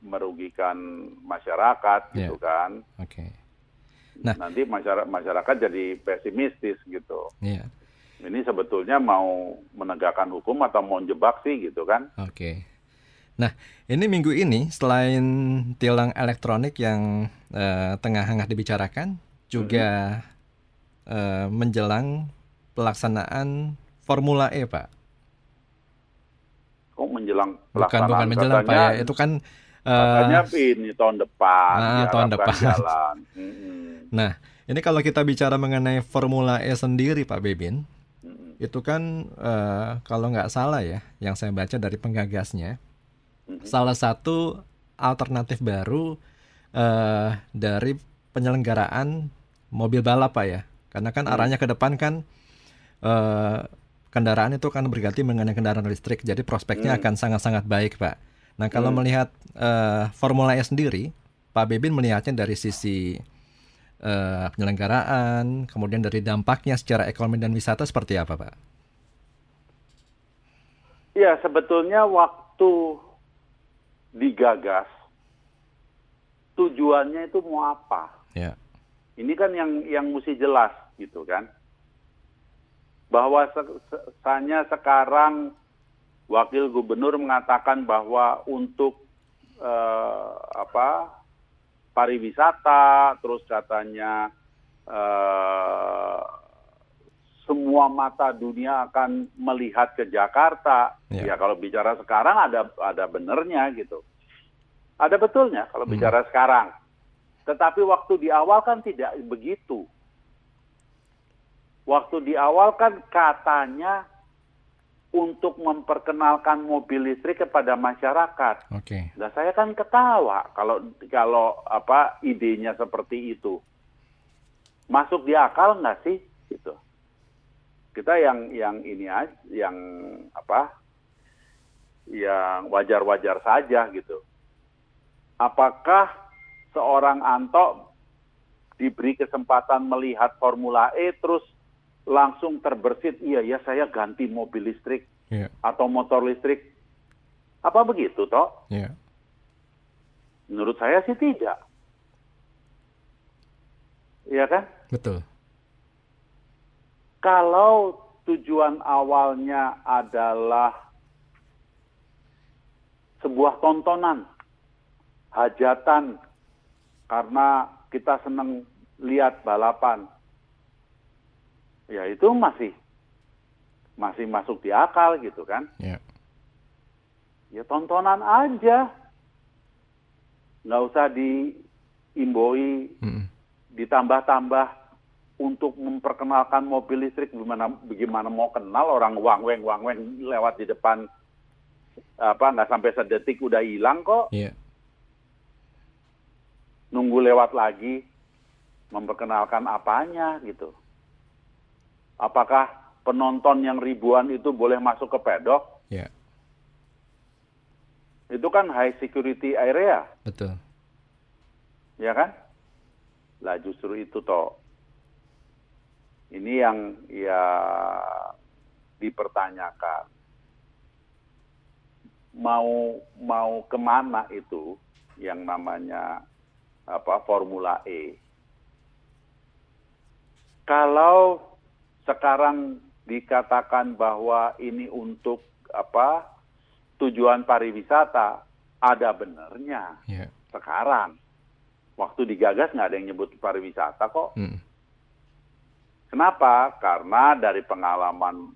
merugikan masyarakat Iya. gitu kan. Oke. Nah. Nanti masyarakat masyarakat jadi pesimistis gitu. Iya. Ini sebetulnya mau menegakkan hukum atau mau jebak sih gitu kan? Oke. Nah, ini minggu ini selain tilang elektronik yang eh, tengah hangat dibicarakan, juga eh, menjelang pelaksanaan Formula E, Pak. Kok menjelang Bukan pelaksanaan bukan menjelang, Pak ya. Itu kan eh, katanya ini tahun depan. Ah, tahun depan. Jalan. Mm-mm. Nah, ini kalau kita bicara mengenai Formula E sendiri, Pak Bebin, Mm-mm. itu kan eh, kalau nggak salah ya, yang saya baca dari penggagasnya, Mm-mm. salah satu alternatif baru eh, dari penyelenggaraan mobil balap, Pak ya. Karena kan Hmm. arahnya ke depan kan eh, kendaraan itu kan berganti mengenai kendaraan listrik, jadi prospeknya Hmm. akan sangat-sangat baik, Pak. Nah, kalau Hmm. melihat eh, Formula E sendiri, Pak Bebin melihatnya dari sisi eh, penyelenggaraan, kemudian dari dampaknya secara ekonomi dan wisata seperti apa, Pak? Iya, sebetulnya waktu digagas, tujuannya itu mau apa? Ya, Ini kan yang yang mesti jelas gitu kan. Bahwa se- se- sekarang wakil gubernur mengatakan bahwa untuk eh, apa pariwisata, terus katanya eh, semua mata dunia akan melihat ke Jakarta. Ya. Ya kalau bicara sekarang ada ada benernya gitu. Ada betulnya kalau Hmm. bicara sekarang. Tetapi waktu di awal kan tidak begitu. Waktu di awal kan katanya untuk memperkenalkan mobil listrik kepada masyarakat. oke. Nah, saya kan ketawa kalau kalau apa idenya seperti itu. Masuk di akal nggak sih gitu. Kita yang yang ini aja yang apa? Yang wajar-wajar saja gitu. Apakah seorang Anto diberi kesempatan melihat Formula E terus langsung terbersit, iya ya saya ganti mobil listrik Ya, atau motor listrik. Apa begitu toh? ya. Menurut saya sih tidak. Iya kan? Betul. Kalau tujuan awalnya adalah sebuah tontonan, hajatan, karena kita senang lihat balapan, ya itu masih masih masuk di akal gitu kan? Ya. Ya tontonan aja, nggak usah diimboi Mm-mm. ditambah-tambah untuk memperkenalkan mobil listrik gimana bagaimana mau kenal orang wangweng wangweng lewat di depan apa nggak sampai sedetik udah hilang kok Iya. nunggu lewat lagi memperkenalkan apanya gitu apakah penonton yang ribuan itu boleh masuk ke pedok Ya, itu kan high security area betul. ya kan? Lah justru itu toh. Ini yang ya dipertanyakan. Mau mau ke mana itu yang namanya apa Formula E? Kalau sekarang dikatakan bahwa ini untuk apa tujuan pariwisata, ada benernya Ya. sekarang. Waktu digagas nggak ada yang nyebut pariwisata kok. Mm. Kenapa? Karena dari pengalaman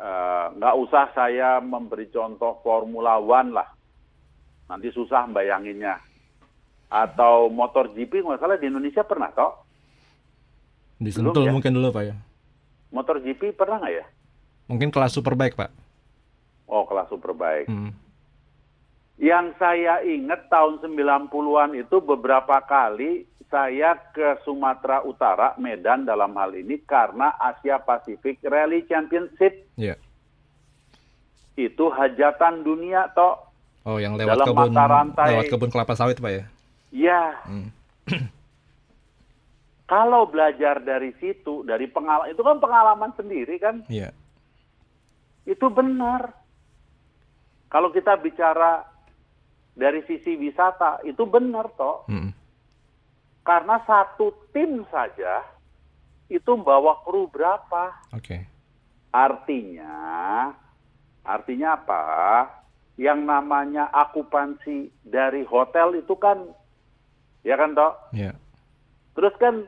eh, nggak usah saya memberi contoh Formula One lah. Nanti susah bayanginnya. Atau motor GP nggak salah di Indonesia pernah toh? Disentul ya? mungkin dulu Pak ya. Motor GP pernah nggak ya? Mungkin kelas superbike, Pak. Oh, kelas superbike. Hmm. Yang saya ingat tahun 90-an itu beberapa kali saya ke Sumatera Utara, Medan dalam hal ini karena Asia Pacific Rally Championship. Iya. Itu hajatan dunia toh. Oh, yang lewat Dalam kebun mata rantai. lewat kebun kelapa sawit, Pak ya. Ya, Hmm. kalau belajar dari situ, dari pengalaman itu kan pengalaman sendiri kan, Iya. itu benar. Kalau kita bicara dari sisi wisata, itu benar toh. Hmm. Karena satu tim saja itu bawa kru berapa? Oke. Artinya, artinya apa? Yang namanya akupansi dari hotel itu kan, ya kan toh? Iya. Terus kan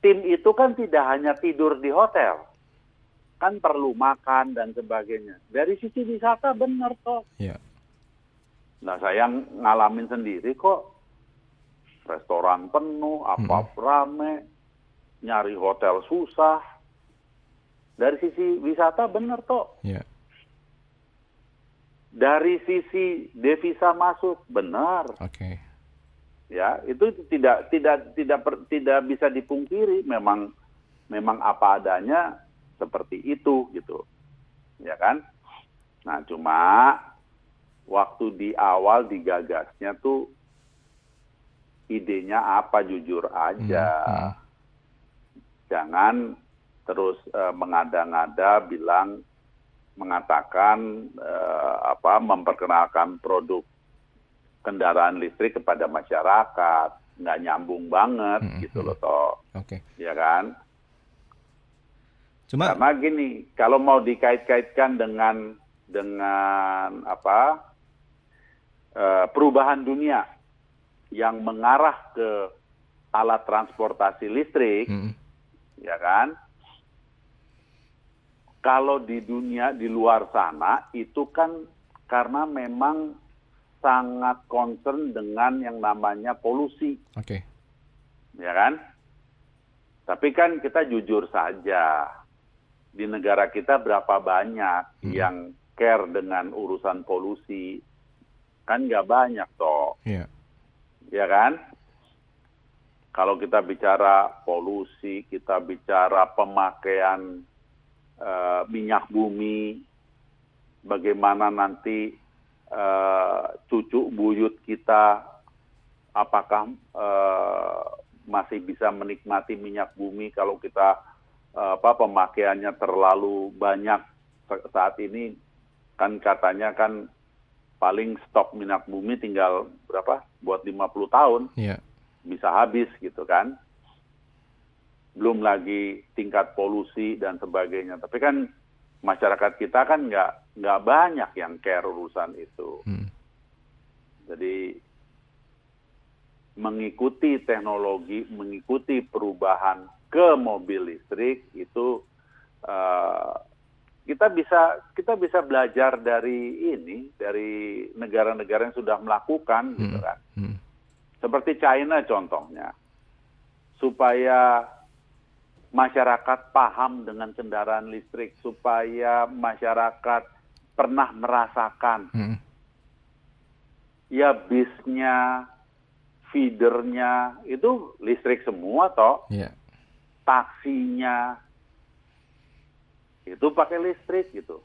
tim itu kan tidak hanya tidur di hotel, kan perlu makan dan sebagainya. Dari sisi wisata benar toh. Iya. Nah saya ngalamin sendiri kok, restoran penuh, apa rame, nyari hotel susah. Dari sisi wisata benar toh. Iya. Dari sisi devisa masuk benar. Oke. Ya itu tidak tidak tidak per- tidak bisa dipungkiri memang memang apa adanya seperti itu gitu. Ya kan? Nah cuma waktu di awal digagasnya tuh idenya apa jujur aja. Hmm, jangan terus eh, mengada-ngada bilang mengatakan eh, apa memperkenalkan produk kendaraan listrik kepada masyarakat nggak nyambung banget Mm-mm. gitu loh toh Oke. ya kan Cuma karena gini kalau mau dikait-kaitkan dengan dengan apa eh, perubahan dunia yang mengarah ke alat transportasi listrik Hmm. ya kan? Kalau di dunia di luar sana itu kan karena memang sangat concern dengan yang namanya polusi, Oke. ya kan? Tapi kan kita jujur saja di negara kita berapa banyak Hmm. yang care dengan urusan polusi? Kan nggak banyak toh Iya. ya kan? Kalau kita bicara polusi, kita bicara pemakaian eh, minyak bumi, bagaimana nanti cucu buyut kita, apakah eh, masih bisa menikmati minyak bumi kalau kita eh, apa pemakaiannya terlalu banyak sa- saat ini kan katanya kan paling stok minyak bumi tinggal berapa buat 50 tahun Iya. bisa habis gitu kan. Belum lagi tingkat polusi dan sebagainya. Tapi kan masyarakat kita kan nggak nggak banyak yang care urusan itu. Hmm. Jadi mengikuti teknologi, mengikuti perubahan ke mobil listrik itu eh, kita bisa kita bisa belajar dari ini dari negara-negara yang sudah melakukan gitu Hmm. kan. Hmm. Seperti China contohnya. Supaya masyarakat paham dengan kendaraan listrik, supaya masyarakat pernah merasakan Hmm. ya bisnya, feedernya itu listrik semua toh, Iya. taksinya itu pakai listrik gitu.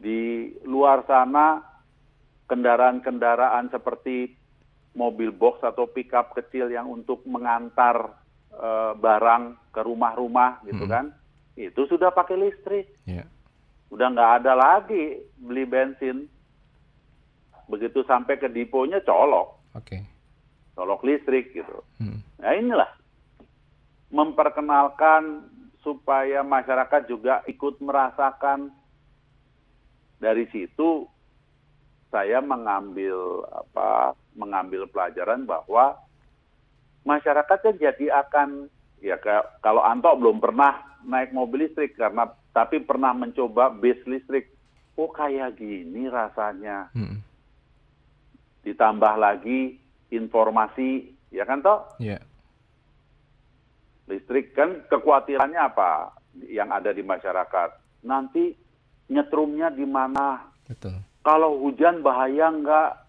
Di luar sana kendaraan-kendaraan seperti mobil box atau pickup kecil yang untuk mengantar eh, barang ke rumah-rumah gitu Mm. kan, itu sudah pakai listrik. Iya. Udah nggak ada lagi beli bensin. Begitu sampai ke diponya colok, Oke. colok listrik gitu. Hmm. Nah inilah memperkenalkan supaya masyarakat juga ikut merasakan dari situ saya mengambil apa mengambil pelajaran bahwa masyarakat kan jadi akan ya ka- kalau Anto belum pernah naik mobil listrik karena tapi pernah mencoba bis listrik oh kayak gini rasanya Hmm. ditambah lagi informasi ya kan toh Iya. listrik kan kekhawatirannya apa? yang ada di masyarakat. Nanti nyetrumnya di mana? Betul. Kalau hujan bahaya nggak?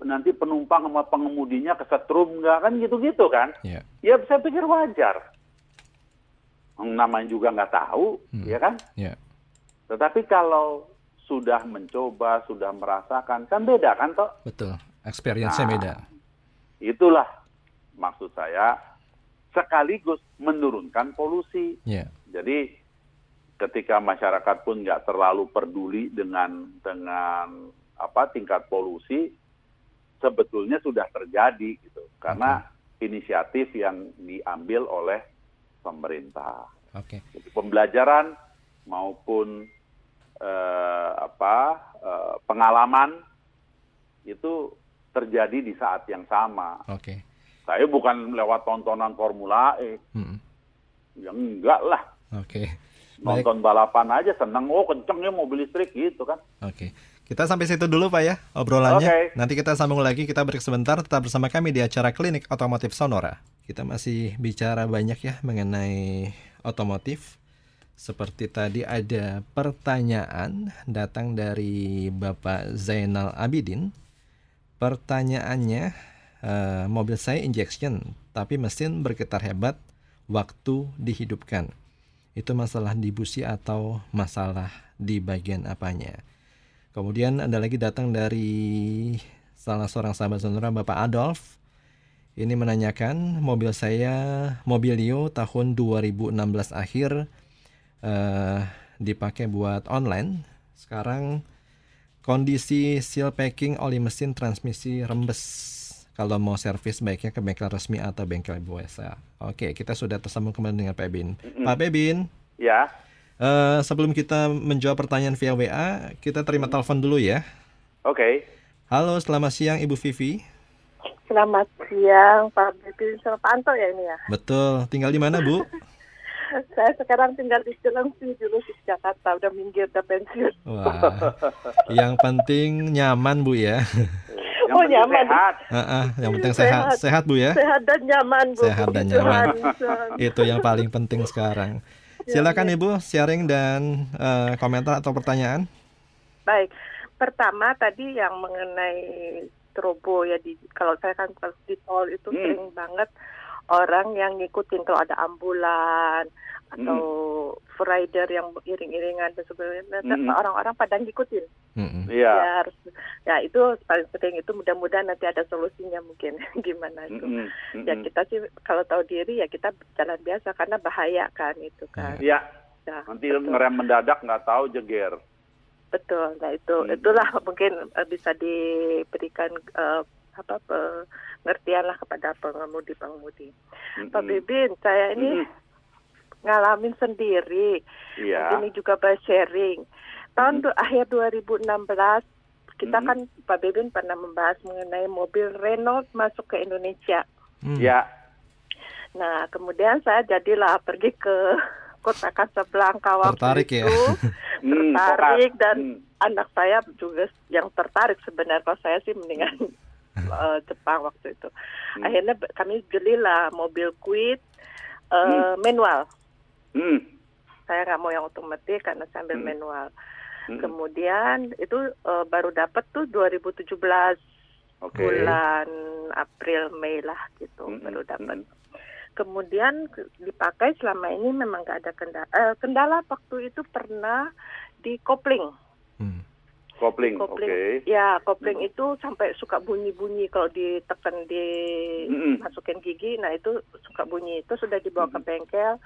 Nanti penumpang sama pengemudinya kesetrum nggak? Kan gitu-gitu kan? Ya. Ya saya pikir wajar. Namanya juga nggak tahu, Hmm. ya kan? Ya. Tetapi kalau sudah mencoba, sudah merasakan, kan beda kan toh? Betul. Experience-nya Nah. beda. Itulah maksud saya sekaligus menurunkan polusi. Ya. Jadi ketika masyarakat pun nggak terlalu peduli dengan dengan apa tingkat polusi, sebetulnya sudah terjadi gitu. Karena inisiatif yang diambil oleh pemerintah. Oke. Jadi pembelajaran maupun eh, apa eh, pengalaman itu terjadi di saat yang sama. Oke. Saya bukan lewat tontonan Formula E, Mm-mm. ya enggak lah. Oke. Baik. Nonton balapan aja seneng, oh kenceng ya mobil listrik gitu kan. Oke. Kita sampai situ dulu Pak ya obrolannya. Oke. Nanti kita sambung lagi, kita break sebentar tetap bersama kami di acara Klinik Otomotif Sonora. Kita masih bicara banyak ya mengenai otomotif. Seperti tadi ada pertanyaan datang dari Bapak Zainal Abidin. Pertanyaannya, eh, mobil saya injection, tapi mesin bergetar hebat waktu dihidupkan. Itu masalah di busi atau masalah di bagian apanya? Kemudian ada lagi datang dari salah seorang sahabat sonora Bapak Adolf. Ini menanyakan mobil saya Mobilio tahun 2016 akhir eh, dipakai buat online. Sekarang kondisi seal packing oli mesin transmisi rembes. Kalau mau servis baiknya ke bengkel resmi atau bengkel biasa. Oke, kita sudah tersambung kembali dengan Pak Bin. Pak Bebin, Ya, Eh, sebelum kita menjawab pertanyaan via WA, kita terima telepon dulu ya. oke. Halo, selamat siang Ibu Vivi. Selamat siang Pak Bibi Selpanto ya ini ya. Betul, tinggal di mana Bu? Saya sekarang tinggal di Cilengsi dulu di Jakarta, udah minggir, udah pensiun. Wah, yang penting nyaman Bu ya. Yang Oh, penting nyaman. sehat. Heeh, yang penting sehat, Sehat. sehat Bu ya. Sehat dan nyaman Bu. Sehat dan nyaman. Itu yang paling penting sekarang. Silakan Ibu sharing dan eh, komentar atau pertanyaan. Baik, pertama tadi yang mengenai strobo ya di kalau saya kan kalau di tol itu Hmm. sering banget orang yang ngikutin kalau ada ambulan atau rider yang iring-iringan dan sebagainya Hmm. orang-orang pada ngikutin Mm-mm. Iya. ya harus ya itu paling penting itu mudah-mudahan nanti ada solusinya mungkin gimana itu Mm-mm, ya mm-mm. kita sih kalau tahu diri ya kita jalan biasa karena bahaya kan itu kan Iya, Ya, nanti betul. ngerem mendadak nggak tahu jeger. betul nah itu Hmm. itulah mungkin eh, bisa diberikan eh, apa pengertian lah kepada pengemudi pengemudi Mm-mm. Pak Bibin saya ini Mm-mm. Ngalamin sendiri Iya. ini juga by sharing. Tahun du- akhir 2016 kita Mhm. kan Pak Bebin pernah membahas mengenai mobil Renault masuk ke Indonesia. Hmm. Ya. Nah, kemudian saya jadilah pergi ke kota Casablanca waktu Tertarik ya? itu. Hmm, tertarik dan Hmm. anak saya juga yang tertarik sebenarnya kalau saya sih mendingan eh, Jepang waktu itu. Hmm. Akhirnya kami belilah mobil Quid eh, manual. Hmm. Saya nggak mau yang otomatis karena saya ambil Hmm. manual. Hmm. Kemudian itu eh, baru dapat tuh 2017 Oke. bulan April Mei lah gitu Mm-mm, baru dapat. mm-mm. Kemudian ke- dipakai selama ini memang nggak ada kendala. Eh, kendala waktu itu pernah di kopling. Hmm. Kopling, oke. Kopling, ya kopling Mm. itu sampai suka bunyi-bunyi kalau ditekan di Mm-mm. masukin gigi. Nah itu suka bunyi. Itu sudah dibawa ke Mm-mm. bengkel.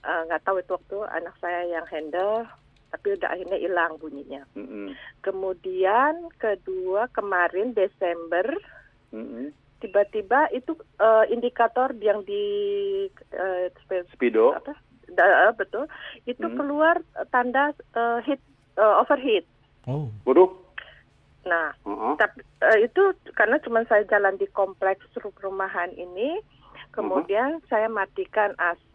Eh, nggak tahu itu waktu anak saya yang handle, tapi udah akhirnya hilang bunyinya. Mm-mm. Kemudian kedua kemarin Desember Mm-mm. tiba-tiba itu eh, indikator yang di eh, spe- Speedo. apa da- betul itu Hmm. keluar tanda eh, heat eh, overheat. Oh, Waduh. Nah, Uh-uh. tapi eh, itu karena cuma saya jalan di kompleks perumahan ini, kemudian saya matikan AC,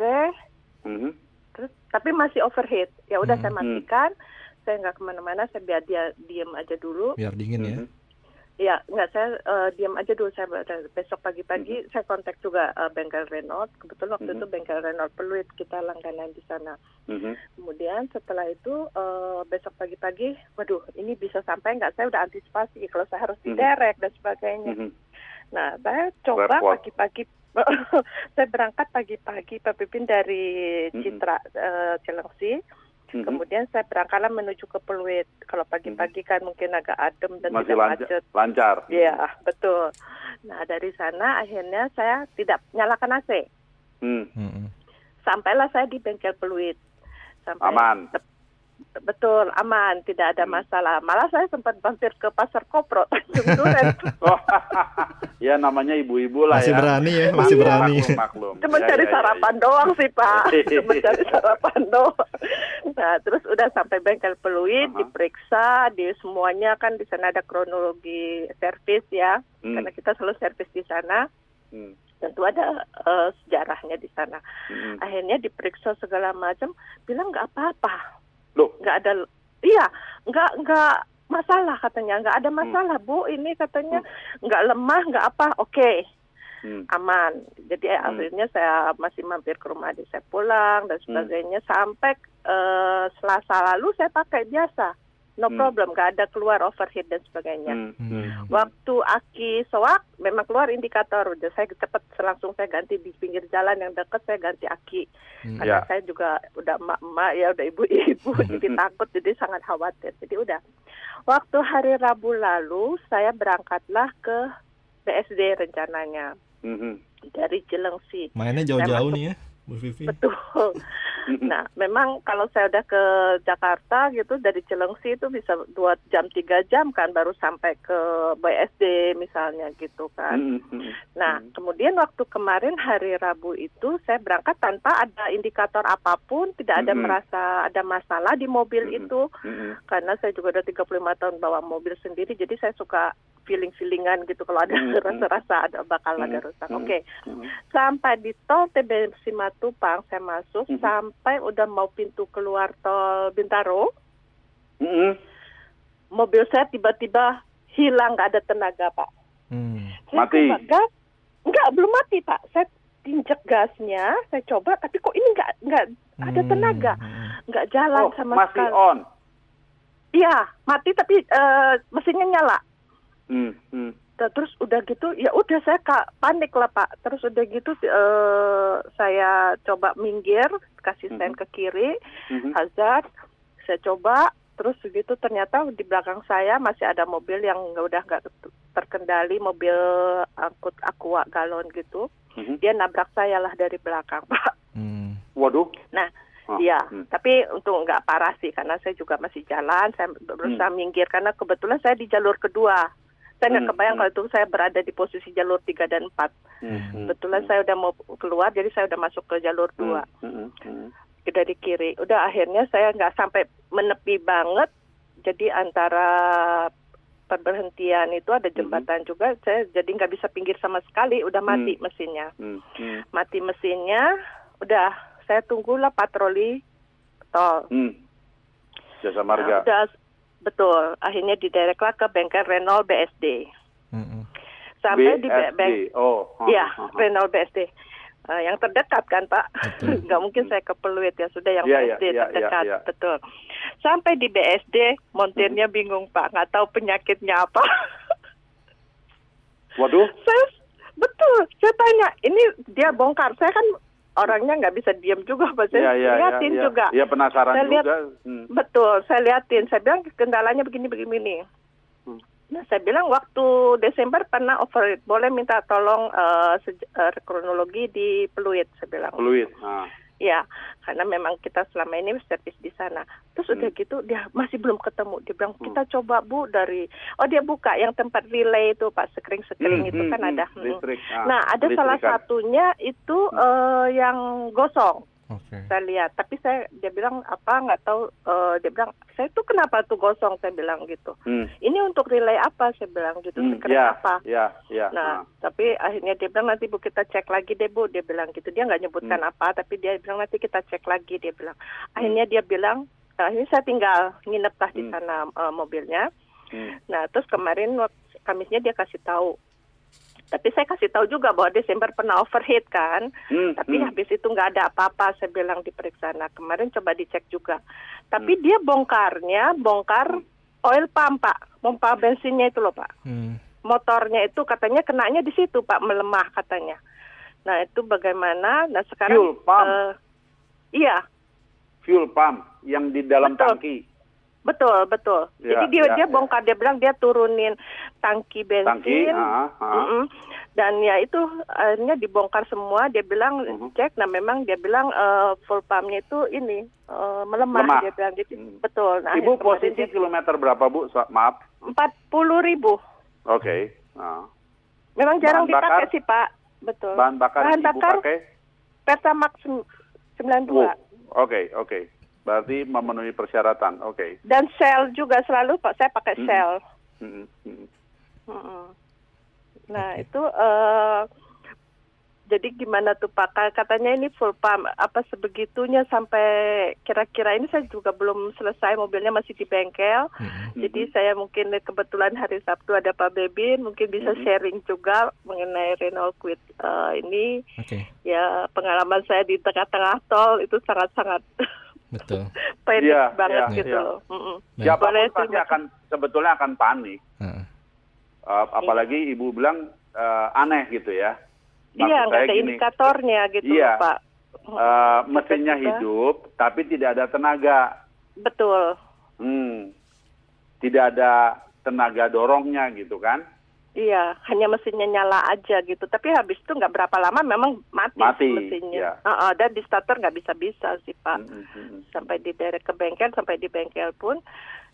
Mhm. terus tapi masih overheat. Ya udah Hmm. saya matikan, saya nggak ke mana-mana, saya biar dia diem aja dulu. biar dingin ya. Mhm. Ya, nggak saya uh, diam aja dulu saya besok pagi-pagi hmm. saya kontak juga uh, bengkel Renault. Kebetulan waktu hmm. itu bengkel Renault Peluit kita langganan di sana. Hmm. Kemudian setelah itu uh, besok pagi-pagi, waduh ini bisa sampai nggak? Saya udah antisipasi kalau saya harus diderek hmm. dan sebagainya. Hmm. Nah, saya coba pagi-pagi saya berangkat pagi-pagi Pak Pipin dari Citra hmm. uh, Cilengsi hmm Kemudian saya berangkatlah menuju ke Peluit. Kalau pagi-pagi kan mungkin agak adem dan Masih tidak lancar, macet. Lancar. Iya, betul. Nah, dari sana akhirnya saya tidak nyalakan AC. Mm-hmm. Sampailah saya di bengkel Peluit. Sampai Aman. Betul, aman, tidak ada hmm. masalah. Malah saya sempat mampir ke pasar Kopro oh, ya namanya ibu-ibu lah masih ya. berani ya, masih berani. Maklum, maklum. Cuma ya, cari ya, sarapan ya, doang sih Pak, cuma cari sarapan doang. Nah, terus udah sampai bengkel peluit, uh-huh. diperiksa, di semuanya kan di sana ada kronologi servis ya, hmm. karena kita selalu servis di sana. Hmm tentu ada uh, sejarahnya di sana. hmm Akhirnya diperiksa segala macam, bilang nggak apa-apa. Loh, nggak ada iya, nggak nggak masalah katanya, nggak ada hmm. masalah hmm. Bu, ini katanya hmm. nggak lemah, nggak apa, oke. Okay. Hmm. aman. Jadi hmm. akhirnya saya masih mampir ke rumah adik saya pulang dan hmm. sebagainya hmm. sampai uh, Selasa lalu saya pakai biasa no hmm. problem, nggak ada keluar overheat dan sebagainya. Hmm. Hmm. Waktu aki soak, memang keluar indikator, udah saya cepat langsung saya ganti di pinggir jalan yang dekat saya ganti aki, hmm. karena yeah. saya juga udah emak-emak ya udah ibu-ibu, jadi takut, jadi sangat khawatir. Jadi udah. Waktu hari Rabu lalu saya berangkatlah ke BSD rencananya hmm. dari Jelengsi. Mainnya jauh-jauh nih ya. Bu Vivi. Betul. nah, memang kalau saya udah ke Jakarta gitu dari Cilengsi itu bisa dua jam tiga jam kan baru sampai ke BSD misalnya gitu kan. Nah, kemudian waktu kemarin hari Rabu itu saya berangkat tanpa ada indikator apa pun, tidak ada merasa ada masalah di mobil itu. Karena saya juga udah 35 tahun bawa mobil sendiri jadi saya suka feeling-feelingan gitu kalau ada rasa-rasa ada bakal ada rusak. Oke. Okay. Sampai di tol TB Simatupang saya masuk mm -hmm. sampai udah mau pintu keluar tol Bintaro. Mm -hmm. Mobil saya tiba-tiba hilang nggak ada tenaga pak. Mm. Mati. gas, enggak belum mati pak. Saya injek gasnya, saya coba tapi kok ini nggak nggak mm. ada tenaga, nggak jalan oh, sama masih sekali. on. Iya, mati tapi uh, mesinnya nyala. Hmm, hmm. terus udah gitu ya udah saya kak panik lah pak terus udah gitu uh, saya coba minggir kasih stand hmm. ke kiri hmm. hazard saya coba terus begitu ternyata di belakang saya masih ada mobil yang nggak udah nggak terkendali mobil angkut aqua galon gitu hmm. dia nabrak saya lah dari belakang pak hmm. waduh nah Oh, iya, hmm. tapi untuk nggak parah sih karena saya juga masih jalan, saya berusaha hmm. minggir karena kebetulan saya di jalur kedua. Saya nggak hmm, kebayang hmm. kalau itu saya berada di posisi jalur 3 dan 4. Hmm, Betulan hmm. saya udah mau keluar, jadi saya udah masuk ke jalur 2. Hmm, hmm, hmm. Dari kiri. Udah akhirnya saya nggak sampai menepi banget. Jadi antara perberhentian itu ada jembatan hmm. juga, saya jadi nggak bisa pinggir sama sekali. Udah mati hmm. mesinnya. Hmm, hmm. Mati mesinnya, udah saya tunggulah patroli tol. Hmm. Jasa Marga. Nah, udah Betul, akhirnya didereklah ke bengkel Renault BSD. Mm-hmm. Sampai BSD. di bengkel, oh, ya Renault BSD. Uh, yang terdekat kan Pak, nggak mungkin saya ke Peluit ya sudah yang yeah, BSD yeah, terdekat yeah, yeah. betul. Sampai di BSD montirnya hmm. bingung Pak, nggak tahu penyakitnya apa. Waduh. Saya betul, saya tanya ini dia bongkar, saya kan orangnya nggak bisa diam juga Pak. Saya ya, ya, liatin ya, ya. juga. Iya penasaran saya lihat, juga. Hmm. Betul, saya liatin. Saya bilang kendalanya begini-begini. Hmm. Nah, saya bilang waktu Desember pernah overheat. Boleh minta tolong uh, uh, kronologi di Peluit, saya bilang. Peluit. Ah. Ya, karena memang kita selama ini servis di sana. Terus hmm. udah gitu dia masih belum ketemu. Dia bilang kita hmm. coba bu dari oh dia buka yang tempat relay itu pak sekring sekring hmm, itu hmm, kan hmm. ada. Listrik. Ah, nah ada salah satunya itu hmm. uh, yang gosong. Okay. Saya lihat, tapi saya dia bilang apa nggak tahu. Uh, dia bilang saya tuh kenapa tuh gosong? Saya bilang gitu. Hmm. Ini untuk relay apa? Saya bilang gitu. Hmm, ya, apa? Ya, ya. Nah, nah, tapi akhirnya dia bilang nanti bu kita cek lagi deh bu. Dia bilang gitu. Dia nggak nyebutkan hmm. apa, tapi dia bilang nanti kita cek lagi. Dia bilang. Akhirnya hmm. dia bilang, nah, ini saya tinggal nginep lah di hmm. sana uh, mobilnya. Hmm. Nah, terus kemarin Kamisnya dia kasih tahu. Tapi saya kasih tahu juga bahwa Desember pernah overheat kan. Hmm, Tapi hmm. habis itu nggak ada apa-apa. Saya bilang diperiksa. Nah kemarin coba dicek juga. Tapi hmm. dia bongkarnya bongkar oil pump pak, pompa bensinnya itu loh pak. Hmm. Motornya itu katanya kenanya di situ pak melemah katanya. Nah itu bagaimana? Nah sekarang fuel pump. Uh, iya. Fuel pump yang di dalam Betul. tangki. Betul, betul. Ya, Jadi dia ya, dia ya. bongkar dia bilang dia turunin tangki bensin. Tangki, uh, uh. Mm -mm. Dan ya itu akhirnya dibongkar semua. Dia bilang uh -huh. cek, nah memang dia bilang uh, full pumpnya itu ini uh, melemah. Lemah. Dia bilang gitu. Hmm. Betul. Nah, Ibu posisi dia, kilometer berapa bu? So, maaf. Empat puluh ribu. Oke. Okay. Uh. Memang jarang Bahan dipakai bakar? sih pak. Betul. Bahan bakar Bahan ibu bakar pakai? Pertamax 92. Oke, oke. Okay, okay. Berarti memenuhi persyaratan, oke. Okay. Dan sel juga selalu pak saya pakai hmm. sel. Hmm. Hmm. Hmm. Nah okay. itu uh, jadi gimana tuh Pak? Katanya ini full pump apa sebegitunya sampai kira-kira ini saya juga belum selesai mobilnya masih di bengkel. Mm-hmm. Jadi saya mungkin kebetulan hari Sabtu ada Pak Bebin mungkin bisa mm-hmm. sharing juga mengenai Renault Quid uh, ini. Okay. Ya pengalaman saya di tengah-tengah tol itu sangat-sangat Betul. panik ya, banget ya, gitu ya. loh. Mm-mm. Siapa pun pasti akan sebetulnya akan panik. Uh. Uh, apalagi ibu bilang uh, aneh gitu ya. Maksud iya, nggak ada gini, indikatornya gitu iya, Pak. Uh, mesinnya hidup, tapi tidak ada tenaga. Betul. Hmm, tidak ada tenaga dorongnya gitu kan? Iya, hanya mesinnya nyala aja gitu. Tapi habis itu nggak berapa lama memang mati, mati mesinnya. Iya. Uh, uh, dan di starter nggak bisa-bisa sih Pak. Mm -hmm. Sampai di derek ke bengkel, sampai di bengkel pun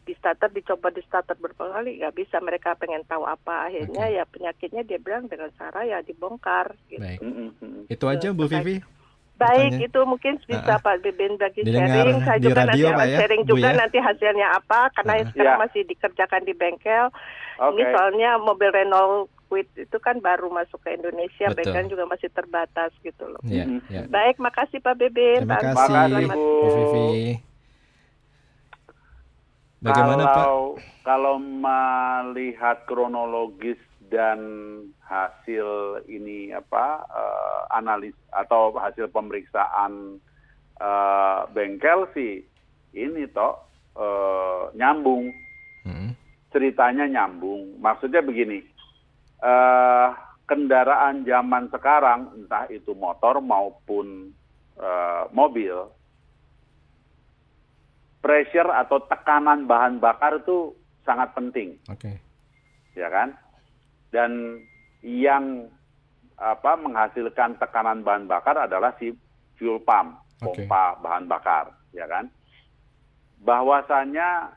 di starter dicoba di starter berapa kali nggak bisa. Mereka pengen tahu apa akhirnya okay. ya penyakitnya dia bilang dengan cara ya dibongkar. Gitu. Baik. Mm -hmm. Itu aja Bu Vivi. Baik, Tanya. itu mungkin bisa uh, Pak Bibin bagi sharing. Saya juga radio, nanti ya, sharing juga ya? nanti hasilnya apa, karena uh, sekarang ya. masih dikerjakan di bengkel. Okay. Ini soalnya mobil Renault Quid itu kan baru masuk ke Indonesia, Betul. bengkel juga masih terbatas gitu loh. Ya, ya. Baik, makasih Pak Bibin. Terima kasih, Bu Vivi. Bagaimana kalau, Pak? Kalau melihat kronologis dan hasil ini apa uh, analis atau hasil pemeriksaan uh, bengkel sih ini toh uh, nyambung hmm. ceritanya nyambung maksudnya begini uh, kendaraan zaman sekarang entah itu motor maupun uh, mobil pressure atau tekanan bahan bakar itu sangat penting okay. ya kan dan yang apa menghasilkan tekanan bahan bakar adalah si fuel pump, pompa okay. bahan bakar, ya kan? Bahwasanya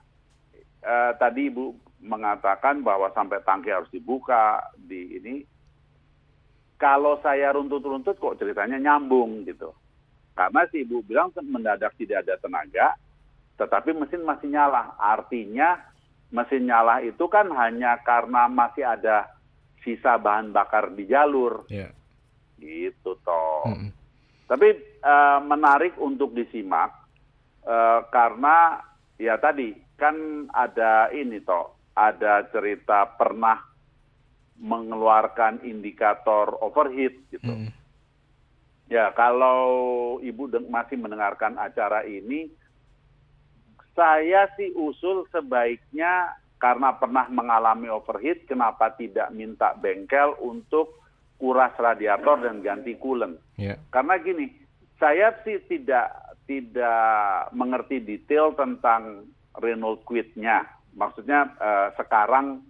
eh, tadi Ibu mengatakan bahwa sampai tangki harus dibuka di ini kalau saya runtut-runtut kok ceritanya nyambung gitu. Karena si Ibu bilang mendadak tidak ada tenaga, tetapi mesin masih nyala. Artinya mesin nyala itu kan hanya karena masih ada sisa bahan bakar di jalur. Yeah. Gitu toh. Mm -hmm. Tapi uh, menarik untuk disimak uh, karena ya tadi kan ada ini toh, ada cerita pernah mengeluarkan indikator overheat gitu. Mm. Ya kalau ibu masih mendengarkan acara ini, saya sih usul sebaiknya karena pernah mengalami overheat, kenapa tidak minta bengkel untuk kuras radiator dan ganti coolant? Yeah. Karena gini, saya sih tidak tidak mengerti detail tentang Renault Quid-nya. Maksudnya uh, sekarang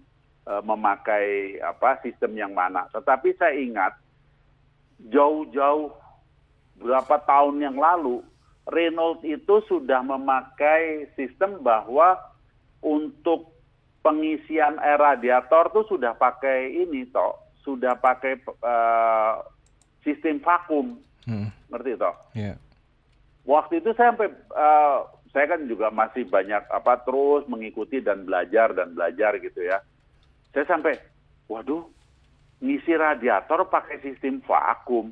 uh, memakai apa sistem yang mana. Tetapi saya ingat jauh-jauh berapa tahun yang lalu Renault itu sudah memakai sistem bahwa untuk pengisian air radiator tuh sudah pakai ini toh, sudah pakai uh, sistem vakum, hmm. ngerti toh? Yeah. Waktu itu saya sampai uh, saya kan juga masih banyak apa terus mengikuti dan belajar dan belajar gitu ya. Saya sampai, waduh, ngisi radiator pakai sistem vakum.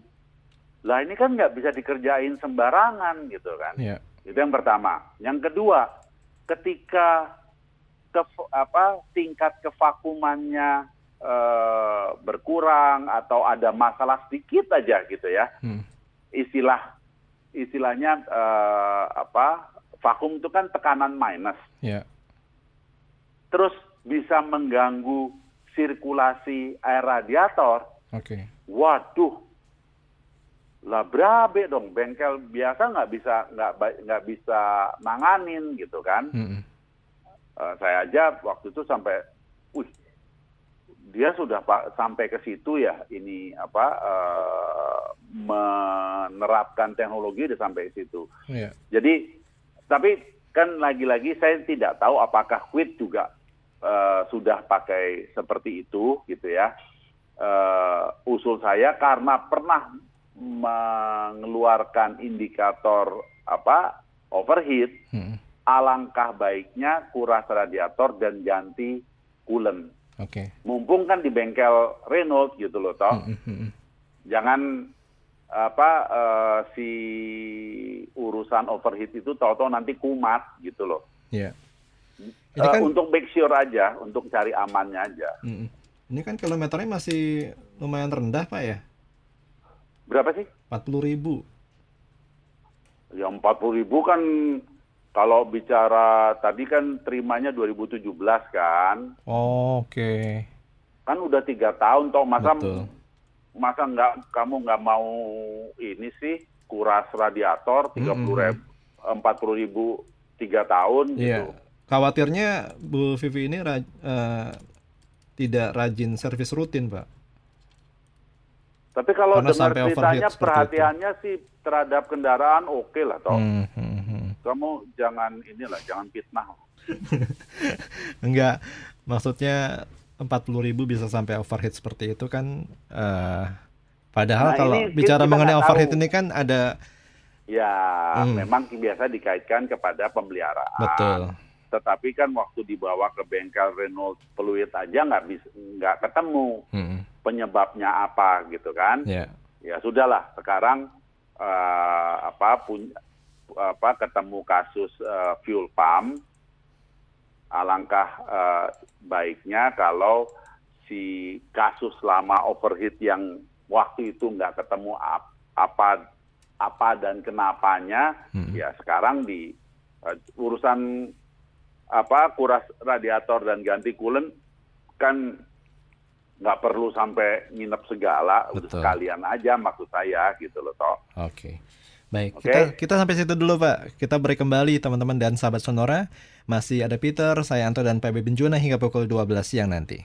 Lah ini kan nggak bisa dikerjain sembarangan gitu kan. Yeah. Itu yang pertama. Yang kedua, ketika ke apa tingkat kevakumannya uh, berkurang atau ada masalah sedikit aja gitu ya. Hmm. Istilah istilahnya uh, apa? Vakum itu kan tekanan minus. Yeah. Terus bisa mengganggu sirkulasi air radiator. Oke. Okay. Waduh, lah berabe dong bengkel biasa nggak bisa nggak nggak bisa nanganin gitu kan -hmm. Uh, saya aja waktu itu sampai, wih dia sudah pak sampai ke situ ya ini apa uh, menerapkan teknologi udah sampai ke situ yeah. jadi tapi kan lagi-lagi saya tidak tahu apakah quit juga uh, sudah pakai seperti itu gitu ya uh, usul saya karena pernah mengeluarkan indikator apa overheat, hmm. Alangkah baiknya kuras radiator dan ganti coolant. Oke. Okay. Mumpung kan di bengkel Renault gitu loh, toh. Hmm, hmm, hmm. Jangan apa uh, si urusan overheat itu tahu-tahu nanti kumat gitu loh. Iya. Yeah. uh, kan... Untuk make sure aja, untuk cari amannya aja. Hmm. Ini kan kilometernya masih lumayan rendah, Pak ya? Berapa sih? 40 ribu. Ya 40 ribu kan kalau bicara tadi kan terimanya 2017 kan. Oh, Oke. Okay. Kan udah tiga tahun toh masa Betul. masa nggak kamu nggak mau ini sih kuras radiator tiga puluh ribu empat puluh ribu tiga tahun yeah. gitu. Khawatirnya Bu Vivi ini uh, tidak rajin servis rutin, Pak. Tapi kalau Karena dengar ceritanya perhatiannya itu. sih terhadap kendaraan oke okay lah toh. Hmm, hmm, hmm. Kamu jangan inilah jangan fitnah. Enggak, maksudnya 40 ribu bisa sampai overheat seperti itu kan. Uh, padahal nah, kalau bicara mengenai overheat tahu. ini kan ada. Ya, hmm. memang biasa dikaitkan kepada pemeliharaan. Betul. Tetapi kan waktu dibawa ke bengkel Renault Fluid aja nggak bisa nggak ketemu. Hmm penyebabnya apa gitu kan. Yeah. Ya sudahlah sekarang uh, apa punya apa ketemu kasus uh, fuel pump alangkah uh, baiknya kalau si kasus lama overheat yang waktu itu nggak ketemu ap, apa apa dan kenapanya hmm. ya sekarang di uh, urusan apa kuras radiator dan ganti coolant kan nggak perlu sampai nginep segala, Betul. sekalian aja maksud saya gitu loh toh. Oke. Okay. Baik, okay. kita kita sampai situ dulu Pak. Kita break kembali teman-teman dan sahabat Sonora. Masih ada Peter, saya Anto dan PB Benjuna hingga pukul 12 siang nanti.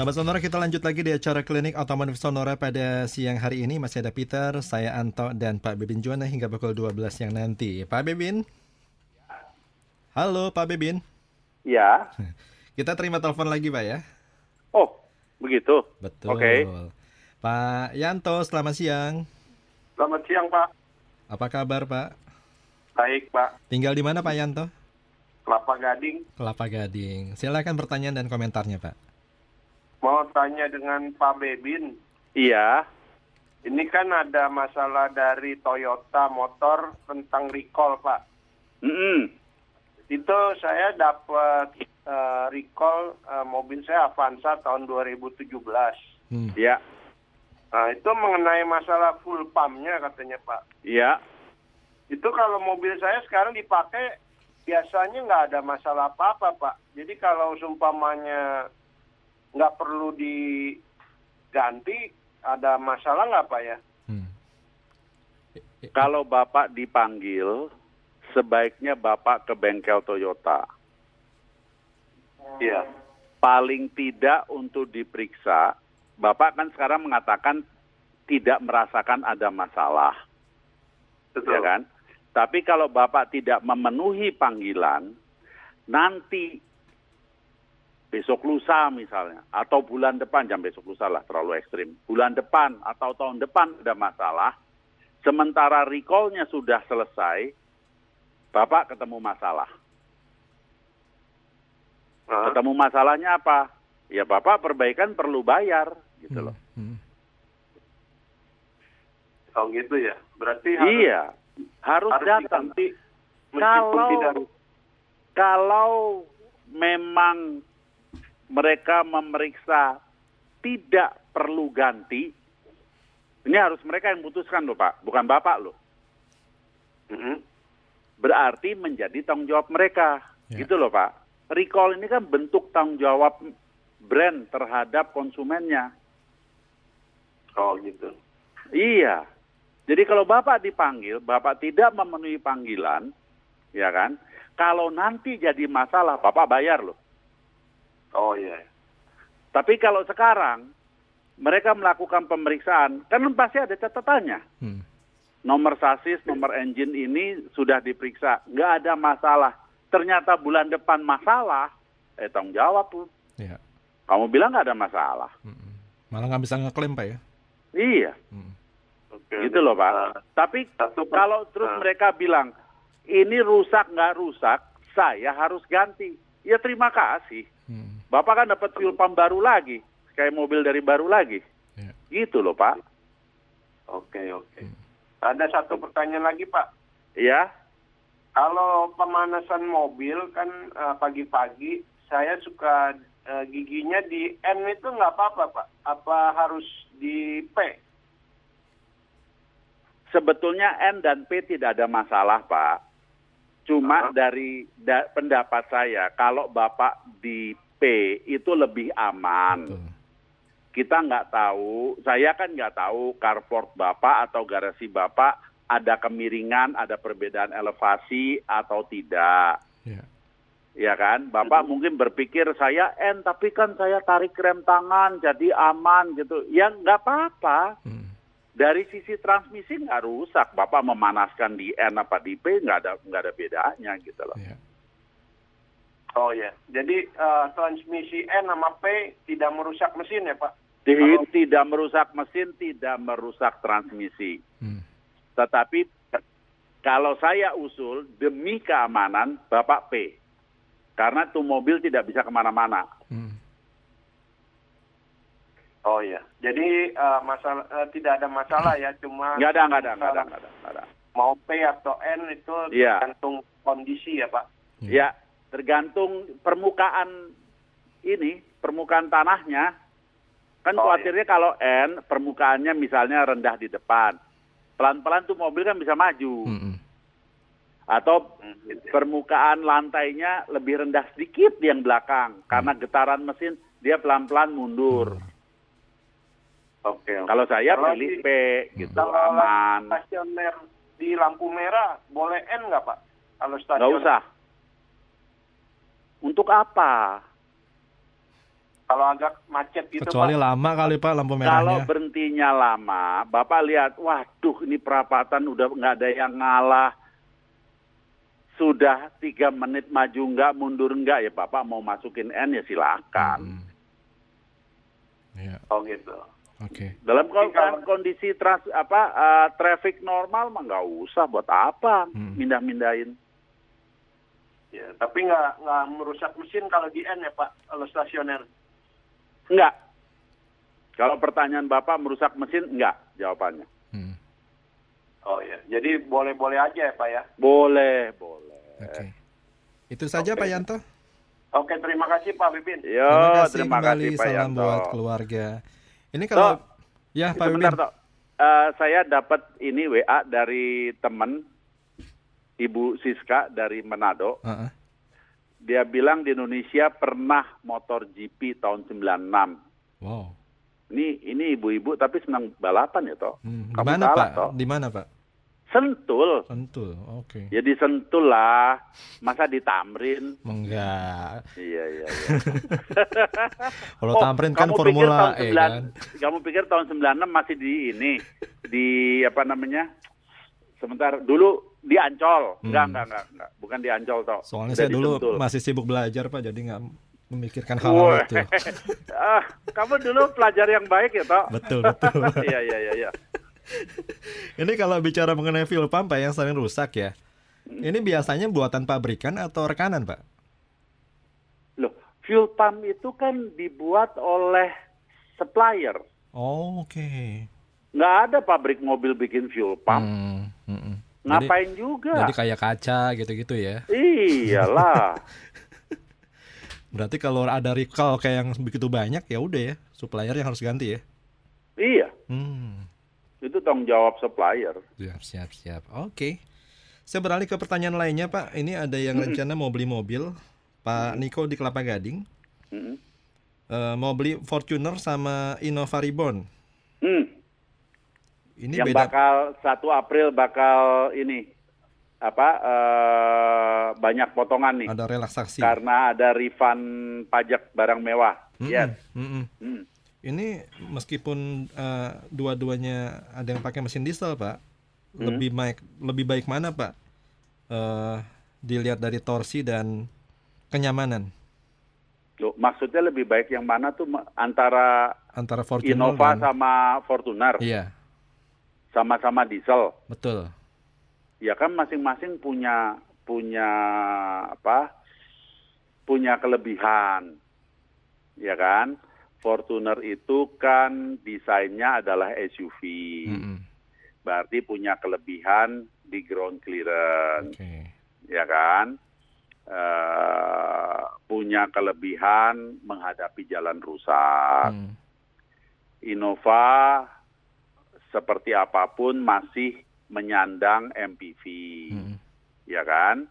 Sahabat Sonora kita lanjut lagi di acara klinik otomotif Sonora pada siang hari ini masih ada Peter, saya Anto dan Pak Bebin Juwana hingga pukul 12 siang nanti. Pak Bebin? Halo Pak Bebin. Ya. Kita terima telepon lagi Pak ya. Oh, begitu. Betul. Oke. Okay. Pak Yanto, selamat siang. Selamat siang Pak. Apa kabar Pak? Baik Pak. Tinggal di mana Pak Yanto? Kelapa Gading. Kelapa Gading. Silakan pertanyaan dan komentarnya Pak. Mau tanya dengan Pak Bebin. Iya. Ini kan ada masalah dari Toyota motor tentang recall, Pak. Mm -hmm. Itu saya dapat uh, recall uh, mobil saya Avanza tahun 2017. Hmm. Iya. Nah, itu mengenai masalah full pumpnya katanya, Pak. Iya. Itu kalau mobil saya sekarang dipakai biasanya nggak ada masalah apa-apa, Pak. Jadi kalau sumpamanya nggak perlu diganti, ada masalah nggak Pak ya? Hmm. Kalau Bapak dipanggil, sebaiknya Bapak ke bengkel Toyota. Iya. Paling tidak untuk diperiksa, Bapak kan sekarang mengatakan tidak merasakan ada masalah. Betul. Ya kan? Tapi kalau Bapak tidak memenuhi panggilan, nanti besok lusa misalnya, atau bulan depan, jam besok lusa lah terlalu ekstrim, bulan depan atau tahun depan ada masalah, sementara recallnya sudah selesai, Bapak ketemu masalah. Ketemu masalahnya apa? Ya Bapak perbaikan perlu bayar, gitu loh. Hmm. hmm. Oh gitu ya. Berarti harus, iya harus, harus datang. kalau tidak... kalau memang mereka memeriksa tidak perlu ganti, ini harus mereka yang putuskan loh Pak, bukan Bapak loh. Mm -hmm. Berarti menjadi tanggung jawab mereka, ya. gitu loh Pak. Recall ini kan bentuk tanggung jawab brand terhadap konsumennya. Oh gitu. Iya. Jadi kalau Bapak dipanggil, Bapak tidak memenuhi panggilan, ya kan? Kalau nanti jadi masalah, Bapak bayar loh. Oh iya. Tapi kalau sekarang mereka melakukan pemeriksaan, kan pasti ada catatannya. Hmm. Nomor sasis, nomor engine ini sudah diperiksa, nggak ada masalah. Ternyata bulan depan masalah, eh tanggung jawab tuh. Ya. Kamu bilang nggak ada masalah. Hmm. Malah nggak bisa ngeklaim pak ya? Iya. Hmm. Okay. Gitu loh pak. Uh, Tapi satu kalau terus uh, mereka bilang ini rusak nggak rusak, saya harus ganti. Ya terima kasih. Bapak kan dapat fuel pump baru lagi kayak mobil dari baru lagi. Ya. Gitu loh Pak. Oke oke. Hmm. Ada satu pertanyaan lagi Pak. Iya. Kalau pemanasan mobil kan uh, pagi-pagi saya suka uh, giginya di N itu nggak apa-apa Pak. Apa harus di P? Sebetulnya N dan P tidak ada masalah Pak. Cuma uh -huh. dari da, pendapat saya kalau Bapak di P itu lebih aman. Betul kita nggak tahu, saya kan nggak tahu carport Bapak atau garasi Bapak ada kemiringan, ada perbedaan elevasi atau tidak. Ya, ya kan? Bapak hmm. mungkin berpikir saya N, tapi kan saya tarik rem tangan jadi aman gitu. Ya nggak apa-apa. Hmm. Dari sisi transmisi nggak rusak. Bapak memanaskan di N apa di P nggak ada nggak ada bedanya gitu loh. Ya. Oh ya, jadi uh, transmisi N sama P tidak merusak mesin ya Pak? Kalau... Tidak merusak mesin, tidak merusak transmisi. Hmm. Tetapi kalau saya usul demi keamanan Bapak P, karena tuh mobil tidak bisa ke mana-mana. Hmm. Oh ya, jadi uh, masalah uh, tidak ada masalah ya, cuma nggak ada, nggak ada, nggak ada, nggak ada, ada. Mau P atau N itu ya. tergantung kondisi ya Pak. Ya, tergantung permukaan ini, permukaan tanahnya. Kan oh, khawatirnya iya. kalau N permukaannya misalnya rendah di depan, pelan-pelan tuh mobil kan bisa maju. Mm -hmm. Atau permukaan lantainya lebih rendah sedikit di yang belakang, mm. karena getaran mesin dia pelan-pelan mundur. Mm. Oke. Okay, Kalau saya kalau pilih di, P, gitu kalau aman. Stasioner di lampu merah boleh N nggak Pak? Kalau stasiun? Nggak usah. Untuk apa? Kalau agak macet gitu Kecuali Pak. lama kali Pak lampu merahnya. Kalau berhentinya lama, Bapak lihat, waduh ini perapatan udah nggak ada yang ngalah. Sudah tiga menit maju nggak, mundur nggak ya Bapak mau masukin N ya silakan. Hmm. Ya. Oh gitu. Oke. Okay. Dalam kalau... kondisi trans apa uh, traffic normal mah nggak usah buat apa hmm. mindah-mindahin. Ya, tapi nggak nggak merusak mesin kalau di N ya Pak, kalau stasioner. Enggak. Kalau pertanyaan Bapak merusak mesin, enggak jawabannya. Hmm. Oh ya, jadi boleh-boleh aja ya Pak ya? Boleh, boleh. Oke. Itu saja okay. Pak Yanto. Oke, terima kasih Pak Bipin. Yo, terima kasih terima kembali. Kasih, Pak Salam Yanto. buat keluarga. Ini kalau Toh, ya Pak Bipin. Toh. Uh, saya dapat ini WA dari teman Ibu Siska dari Manado. Uh -uh dia bilang di Indonesia pernah motor GP tahun 96. Wow. Ini ini ibu-ibu tapi senang balapan ya toh. Hmm. Di mana Pak? Toh. Di mana Pak? Sentul. Sentul, oke. Okay. Ya Sentul lah. Masa di Tamrin? Enggak. Iya, iya, iya. Kalau oh, Tamrin kan Formula E kan. Kamu pikir tahun 96 masih di ini di apa namanya? Sebentar dulu di Ancol. Enggak, hmm. enggak, enggak, enggak. Bukan di Ancol toh. Soalnya Udah saya dulu Sentul. masih sibuk belajar Pak, jadi enggak memikirkan hal, -hal itu. ah, kamu dulu pelajar yang baik ya toh? Betul, betul. Iya, iya, iya, iya. Ini kalau bicara mengenai fuel pump Pak yang sering rusak ya. Hmm. Ini biasanya buatan pabrikan atau rekanan, Pak? Loh, fuel pump itu kan dibuat oleh supplier. Oh, oke. Okay. nggak ada pabrik mobil bikin fuel pump. Hmm, hmm, hmm. Ngapain jadi, juga? Jadi kayak kaca gitu-gitu ya? Iyalah. Berarti kalau ada recall kayak yang begitu banyak ya udah ya, supplier yang harus ganti ya? Iya. Hmm. Itu tanggung jawab supplier. Siap, siap, siap. Oke. Saya beralih ke pertanyaan lainnya, Pak. Ini ada yang hmm. rencana mau beli mobil, Pak Niko di Kelapa Gading. Hmm. Uh, mau beli Fortuner sama Innova Reborn. Hmm. Ini yang beda... bakal 1 April bakal ini apa uh, banyak potongan nih. Ada relaksasi. Karena ada refund pajak barang mewah. Mm -mm. Yes. Mm -mm. Mm. Ini meskipun uh, dua-duanya ada yang pakai mesin diesel, Pak, mm. lebih baik lebih baik mana, Pak? Uh, dilihat dari torsi dan kenyamanan. Loh, maksudnya lebih baik yang mana tuh antara antara Fortuner Innova dan... sama Fortuner? Iya sama-sama diesel. Betul. Ya kan masing-masing punya punya apa? Punya kelebihan. Ya kan? Fortuner itu kan desainnya adalah SUV. Mm -hmm. Berarti punya kelebihan di ground clearance. Okay. Ya kan? Uh, punya kelebihan menghadapi jalan rusak. Mm. Innova seperti apa pun masih menyandang MPV, hmm. ya kan?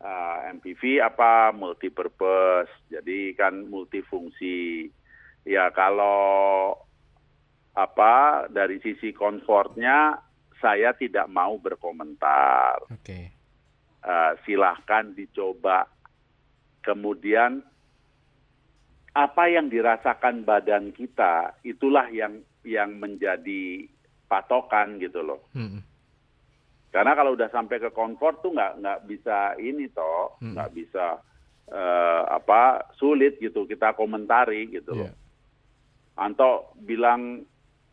Uh, ah, MPV apa multipurpose, jadi kan multifungsi. Ya kalau apa dari sisi komfortnya saya tidak mau berkomentar. Oke. Okay. Uh, silahkan dicoba. Kemudian apa yang dirasakan badan kita itulah yang yang menjadi patokan gitu loh. Hmm. Karena kalau udah sampai ke komfort tuh nggak nggak bisa ini toh, hmm. nggak bisa uh, apa sulit gitu kita komentari gitu yeah. loh. Anto bilang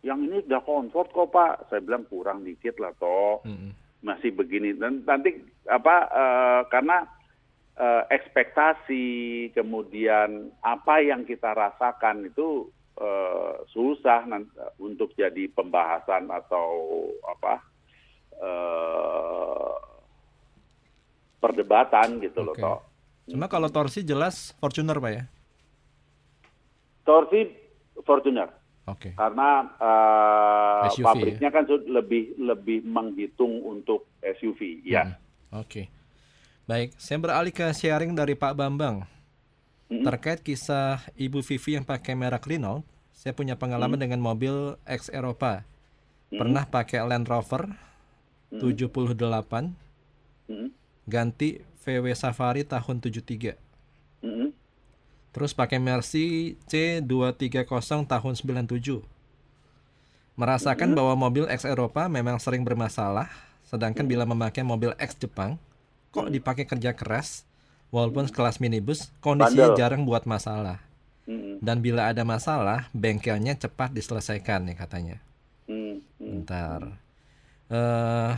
yang ini udah komfort kok pak, saya bilang kurang dikit lah toh, hmm. masih begini dan nanti apa uh, karena uh, ekspektasi kemudian apa yang kita rasakan itu uh, susah nanti, untuk jadi pembahasan atau apa uh, perdebatan gitu okay. loh toh. Cuma kalau torsi jelas Fortuner pak ya? Torsi Fortuner. Oke. Okay. Karena uh, SUV, pabriknya ya? kan lebih lebih menghitung untuk SUV, ya. Hmm. Oke. Okay. Baik, saya beralih ke sharing dari Pak Bambang. Hmm. Terkait kisah Ibu Vivi yang pakai merek Renault, saya punya pengalaman hmm. dengan mobil ex Eropa. Hmm. Pernah pakai Land Rover hmm. 78, hmm. ganti VW Safari tahun 73. Hmm. Terus pakai Mercy C230 tahun 97. Merasakan hmm. bahwa mobil ex Eropa memang sering bermasalah, sedangkan hmm. bila memakai mobil ex Jepang, kok hmm. dipakai kerja keras, walaupun kelas minibus kondisinya Bandel. jarang buat masalah. Hmm. Dan bila ada masalah, bengkelnya cepat diselesaikan nih katanya. Hmm. Ntar. Uh,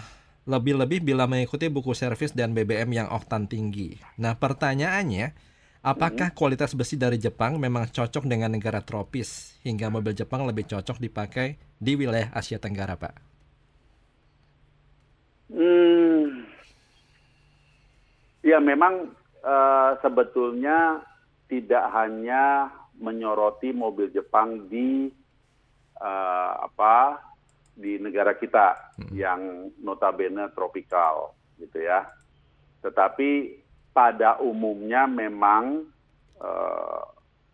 lebih-lebih bila mengikuti buku servis dan BBM yang oktan tinggi. Nah pertanyaannya, apakah kualitas besi dari Jepang memang cocok dengan negara tropis hingga mobil Jepang lebih cocok dipakai di wilayah Asia Tenggara, Pak? Hmm, Ya memang sebetulnya tidak hanya menyoroti mobil Jepang di uh, apa di negara kita hmm. yang notabene tropikal gitu ya. Tetapi pada umumnya memang uh,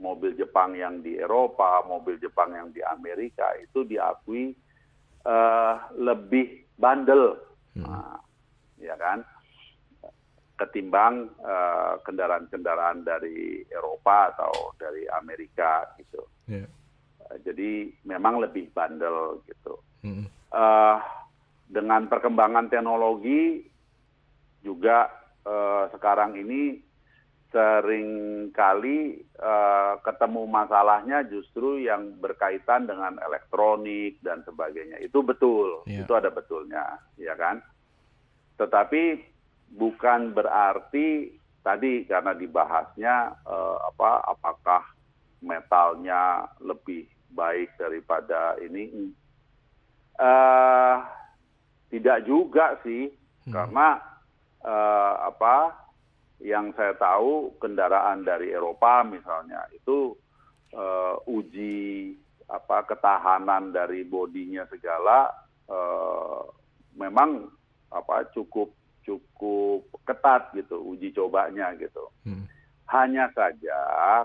mobil Jepang yang di Eropa, mobil Jepang yang di Amerika itu diakui uh, lebih bandel, hmm. nah, ya kan? Ketimbang eh, kendaraan-kendaraan uh, dari Eropa atau dari Amerika gitu. Yeah. Uh, jadi memang lebih bandel gitu. Mm. Uh, dengan perkembangan teknologi juga uh, sekarang ini sering kali uh, ketemu masalahnya justru yang berkaitan dengan elektronik dan sebagainya. Itu betul, yeah. itu ada betulnya, ya kan. Tetapi bukan berarti tadi karena dibahasnya eh, apa apakah metalnya lebih baik daripada ini Uh, tidak juga sih, hmm. karena uh, apa yang saya tahu kendaraan dari Eropa misalnya itu uh, uji apa ketahanan dari bodinya segala uh, memang apa cukup cukup ketat gitu uji cobanya gitu. Hmm. Hanya saja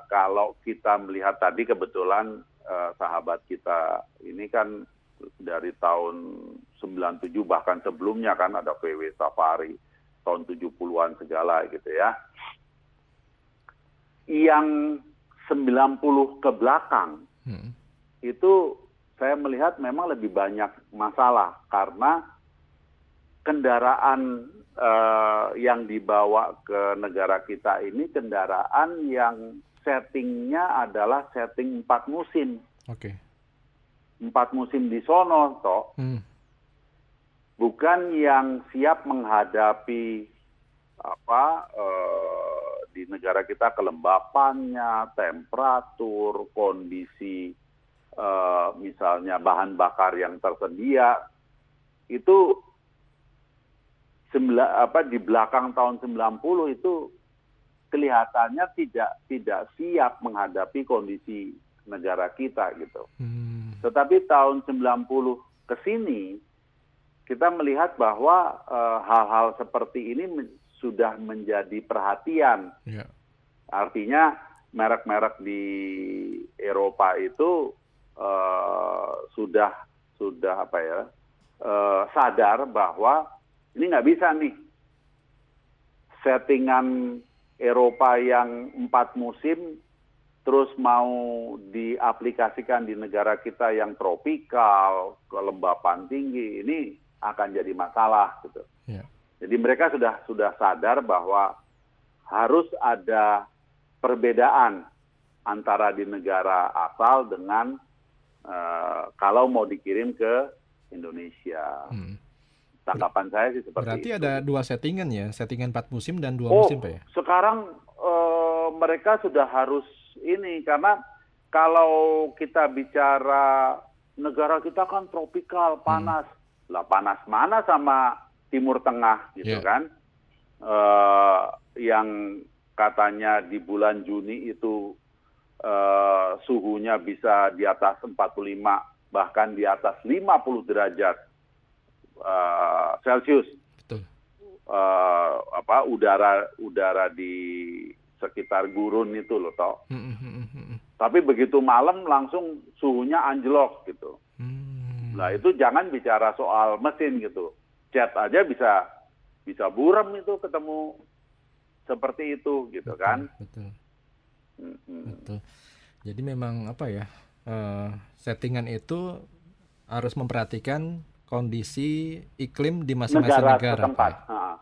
kalau kita melihat tadi kebetulan uh, sahabat kita ini kan dari tahun 97 bahkan sebelumnya kan ada PW Safari tahun 70-an segala gitu ya. Yang 90 ke belakang hmm. itu saya melihat memang lebih banyak masalah karena kendaraan uh, yang dibawa ke negara kita ini kendaraan yang settingnya adalah setting empat musim. Oke. Okay empat musim di sono toh hmm. bukan yang siap menghadapi apa eh, di negara kita kelembapannya temperatur kondisi eh, misalnya bahan bakar yang tersedia itu di belakang tahun 90 itu kelihatannya tidak tidak siap menghadapi kondisi negara kita gitu. Hmm. Tetapi tahun 90 ke sini kita melihat bahwa eh, hal-hal uh, seperti ini men sudah menjadi perhatian. Yeah. Artinya merek-merek di Eropa itu uh, sudah sudah apa ya uh, sadar bahwa ini nggak bisa nih settingan Eropa yang empat musim terus mau diaplikasikan di negara kita yang tropikal, kelembapan tinggi, ini akan jadi masalah gitu. Yeah. Jadi mereka sudah sudah sadar bahwa harus ada perbedaan antara di negara asal dengan uh, kalau mau dikirim ke Indonesia. Hmm. Tanggapan saya sih seperti Berarti itu. ada dua settingan ya, settingan empat musim dan dua oh, musim Pak ya? Sekarang uh, mereka sudah harus ini karena kalau kita bicara negara kita kan tropikal hmm. panas hmm. lah panas mana sama Timur Tengah gitu yeah. kan uh, yang katanya di bulan Juni itu uh, suhunya bisa di atas 45 bahkan di atas 50 derajat uh, Celcius. Betul. Uh, apa udara udara di sekitar gurun itu loh toh. Hmm, hmm, hmm, Tapi begitu malam langsung suhunya anjlok gitu. Hmm. Nah itu jangan bicara soal mesin gitu. Cat aja bisa bisa buram itu ketemu seperti itu gitu betul, kan. Betul. Hmm. Betul. Jadi memang apa ya uh, settingan itu harus memperhatikan kondisi iklim di masing-masing negara, negara setempat.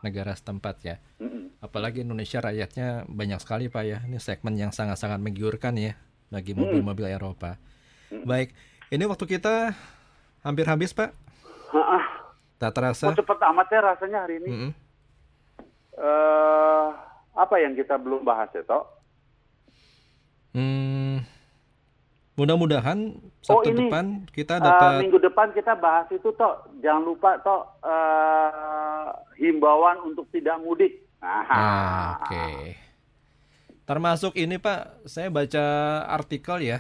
Negara setempat ya. Mm -mm. Apalagi Indonesia rakyatnya banyak sekali Pak ya. Ini segmen yang sangat-sangat menggiurkan ya bagi mobil-mobil Eropa. Baik, ini waktu kita hampir habis Pak. Tak terasa. Oh, cepat amat ya rasanya hari ini. Mm uh, apa yang kita belum bahas ya, Tok? Hmm, mudah-mudahan Sabtu oh, ini, depan kita dapat. Uh, minggu depan kita bahas itu, Tok. Jangan lupa, Tok, uh, himbauan untuk tidak mudik. Ah, Oke. Okay. Termasuk ini Pak, saya baca artikel ya.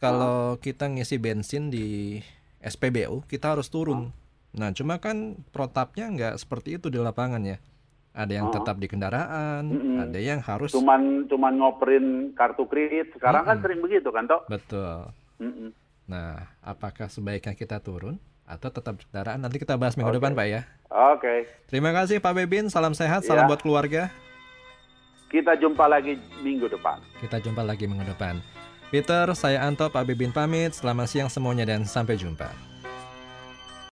Kalau kita ngisi bensin di SPBU, kita harus turun. Nah, cuma kan protapnya nggak seperti itu di lapangan ya. Ada yang tetap di kendaraan, mm -mm. ada yang harus. Cuman cuman ngoperin kartu kredit. Sekarang mm -mm. kan sering begitu kan, toh? Betul. Mm -mm. Nah, apakah sebaiknya kita turun? atau tetap kendaraan nanti kita bahas minggu okay. depan Pak ya. Oke. Okay. Terima kasih Pak Bebin, salam sehat, salam ya. buat keluarga. Kita jumpa lagi minggu depan. Kita jumpa lagi minggu depan. Peter, saya Anto, Pak Bebin pamit. Selamat siang semuanya dan sampai jumpa.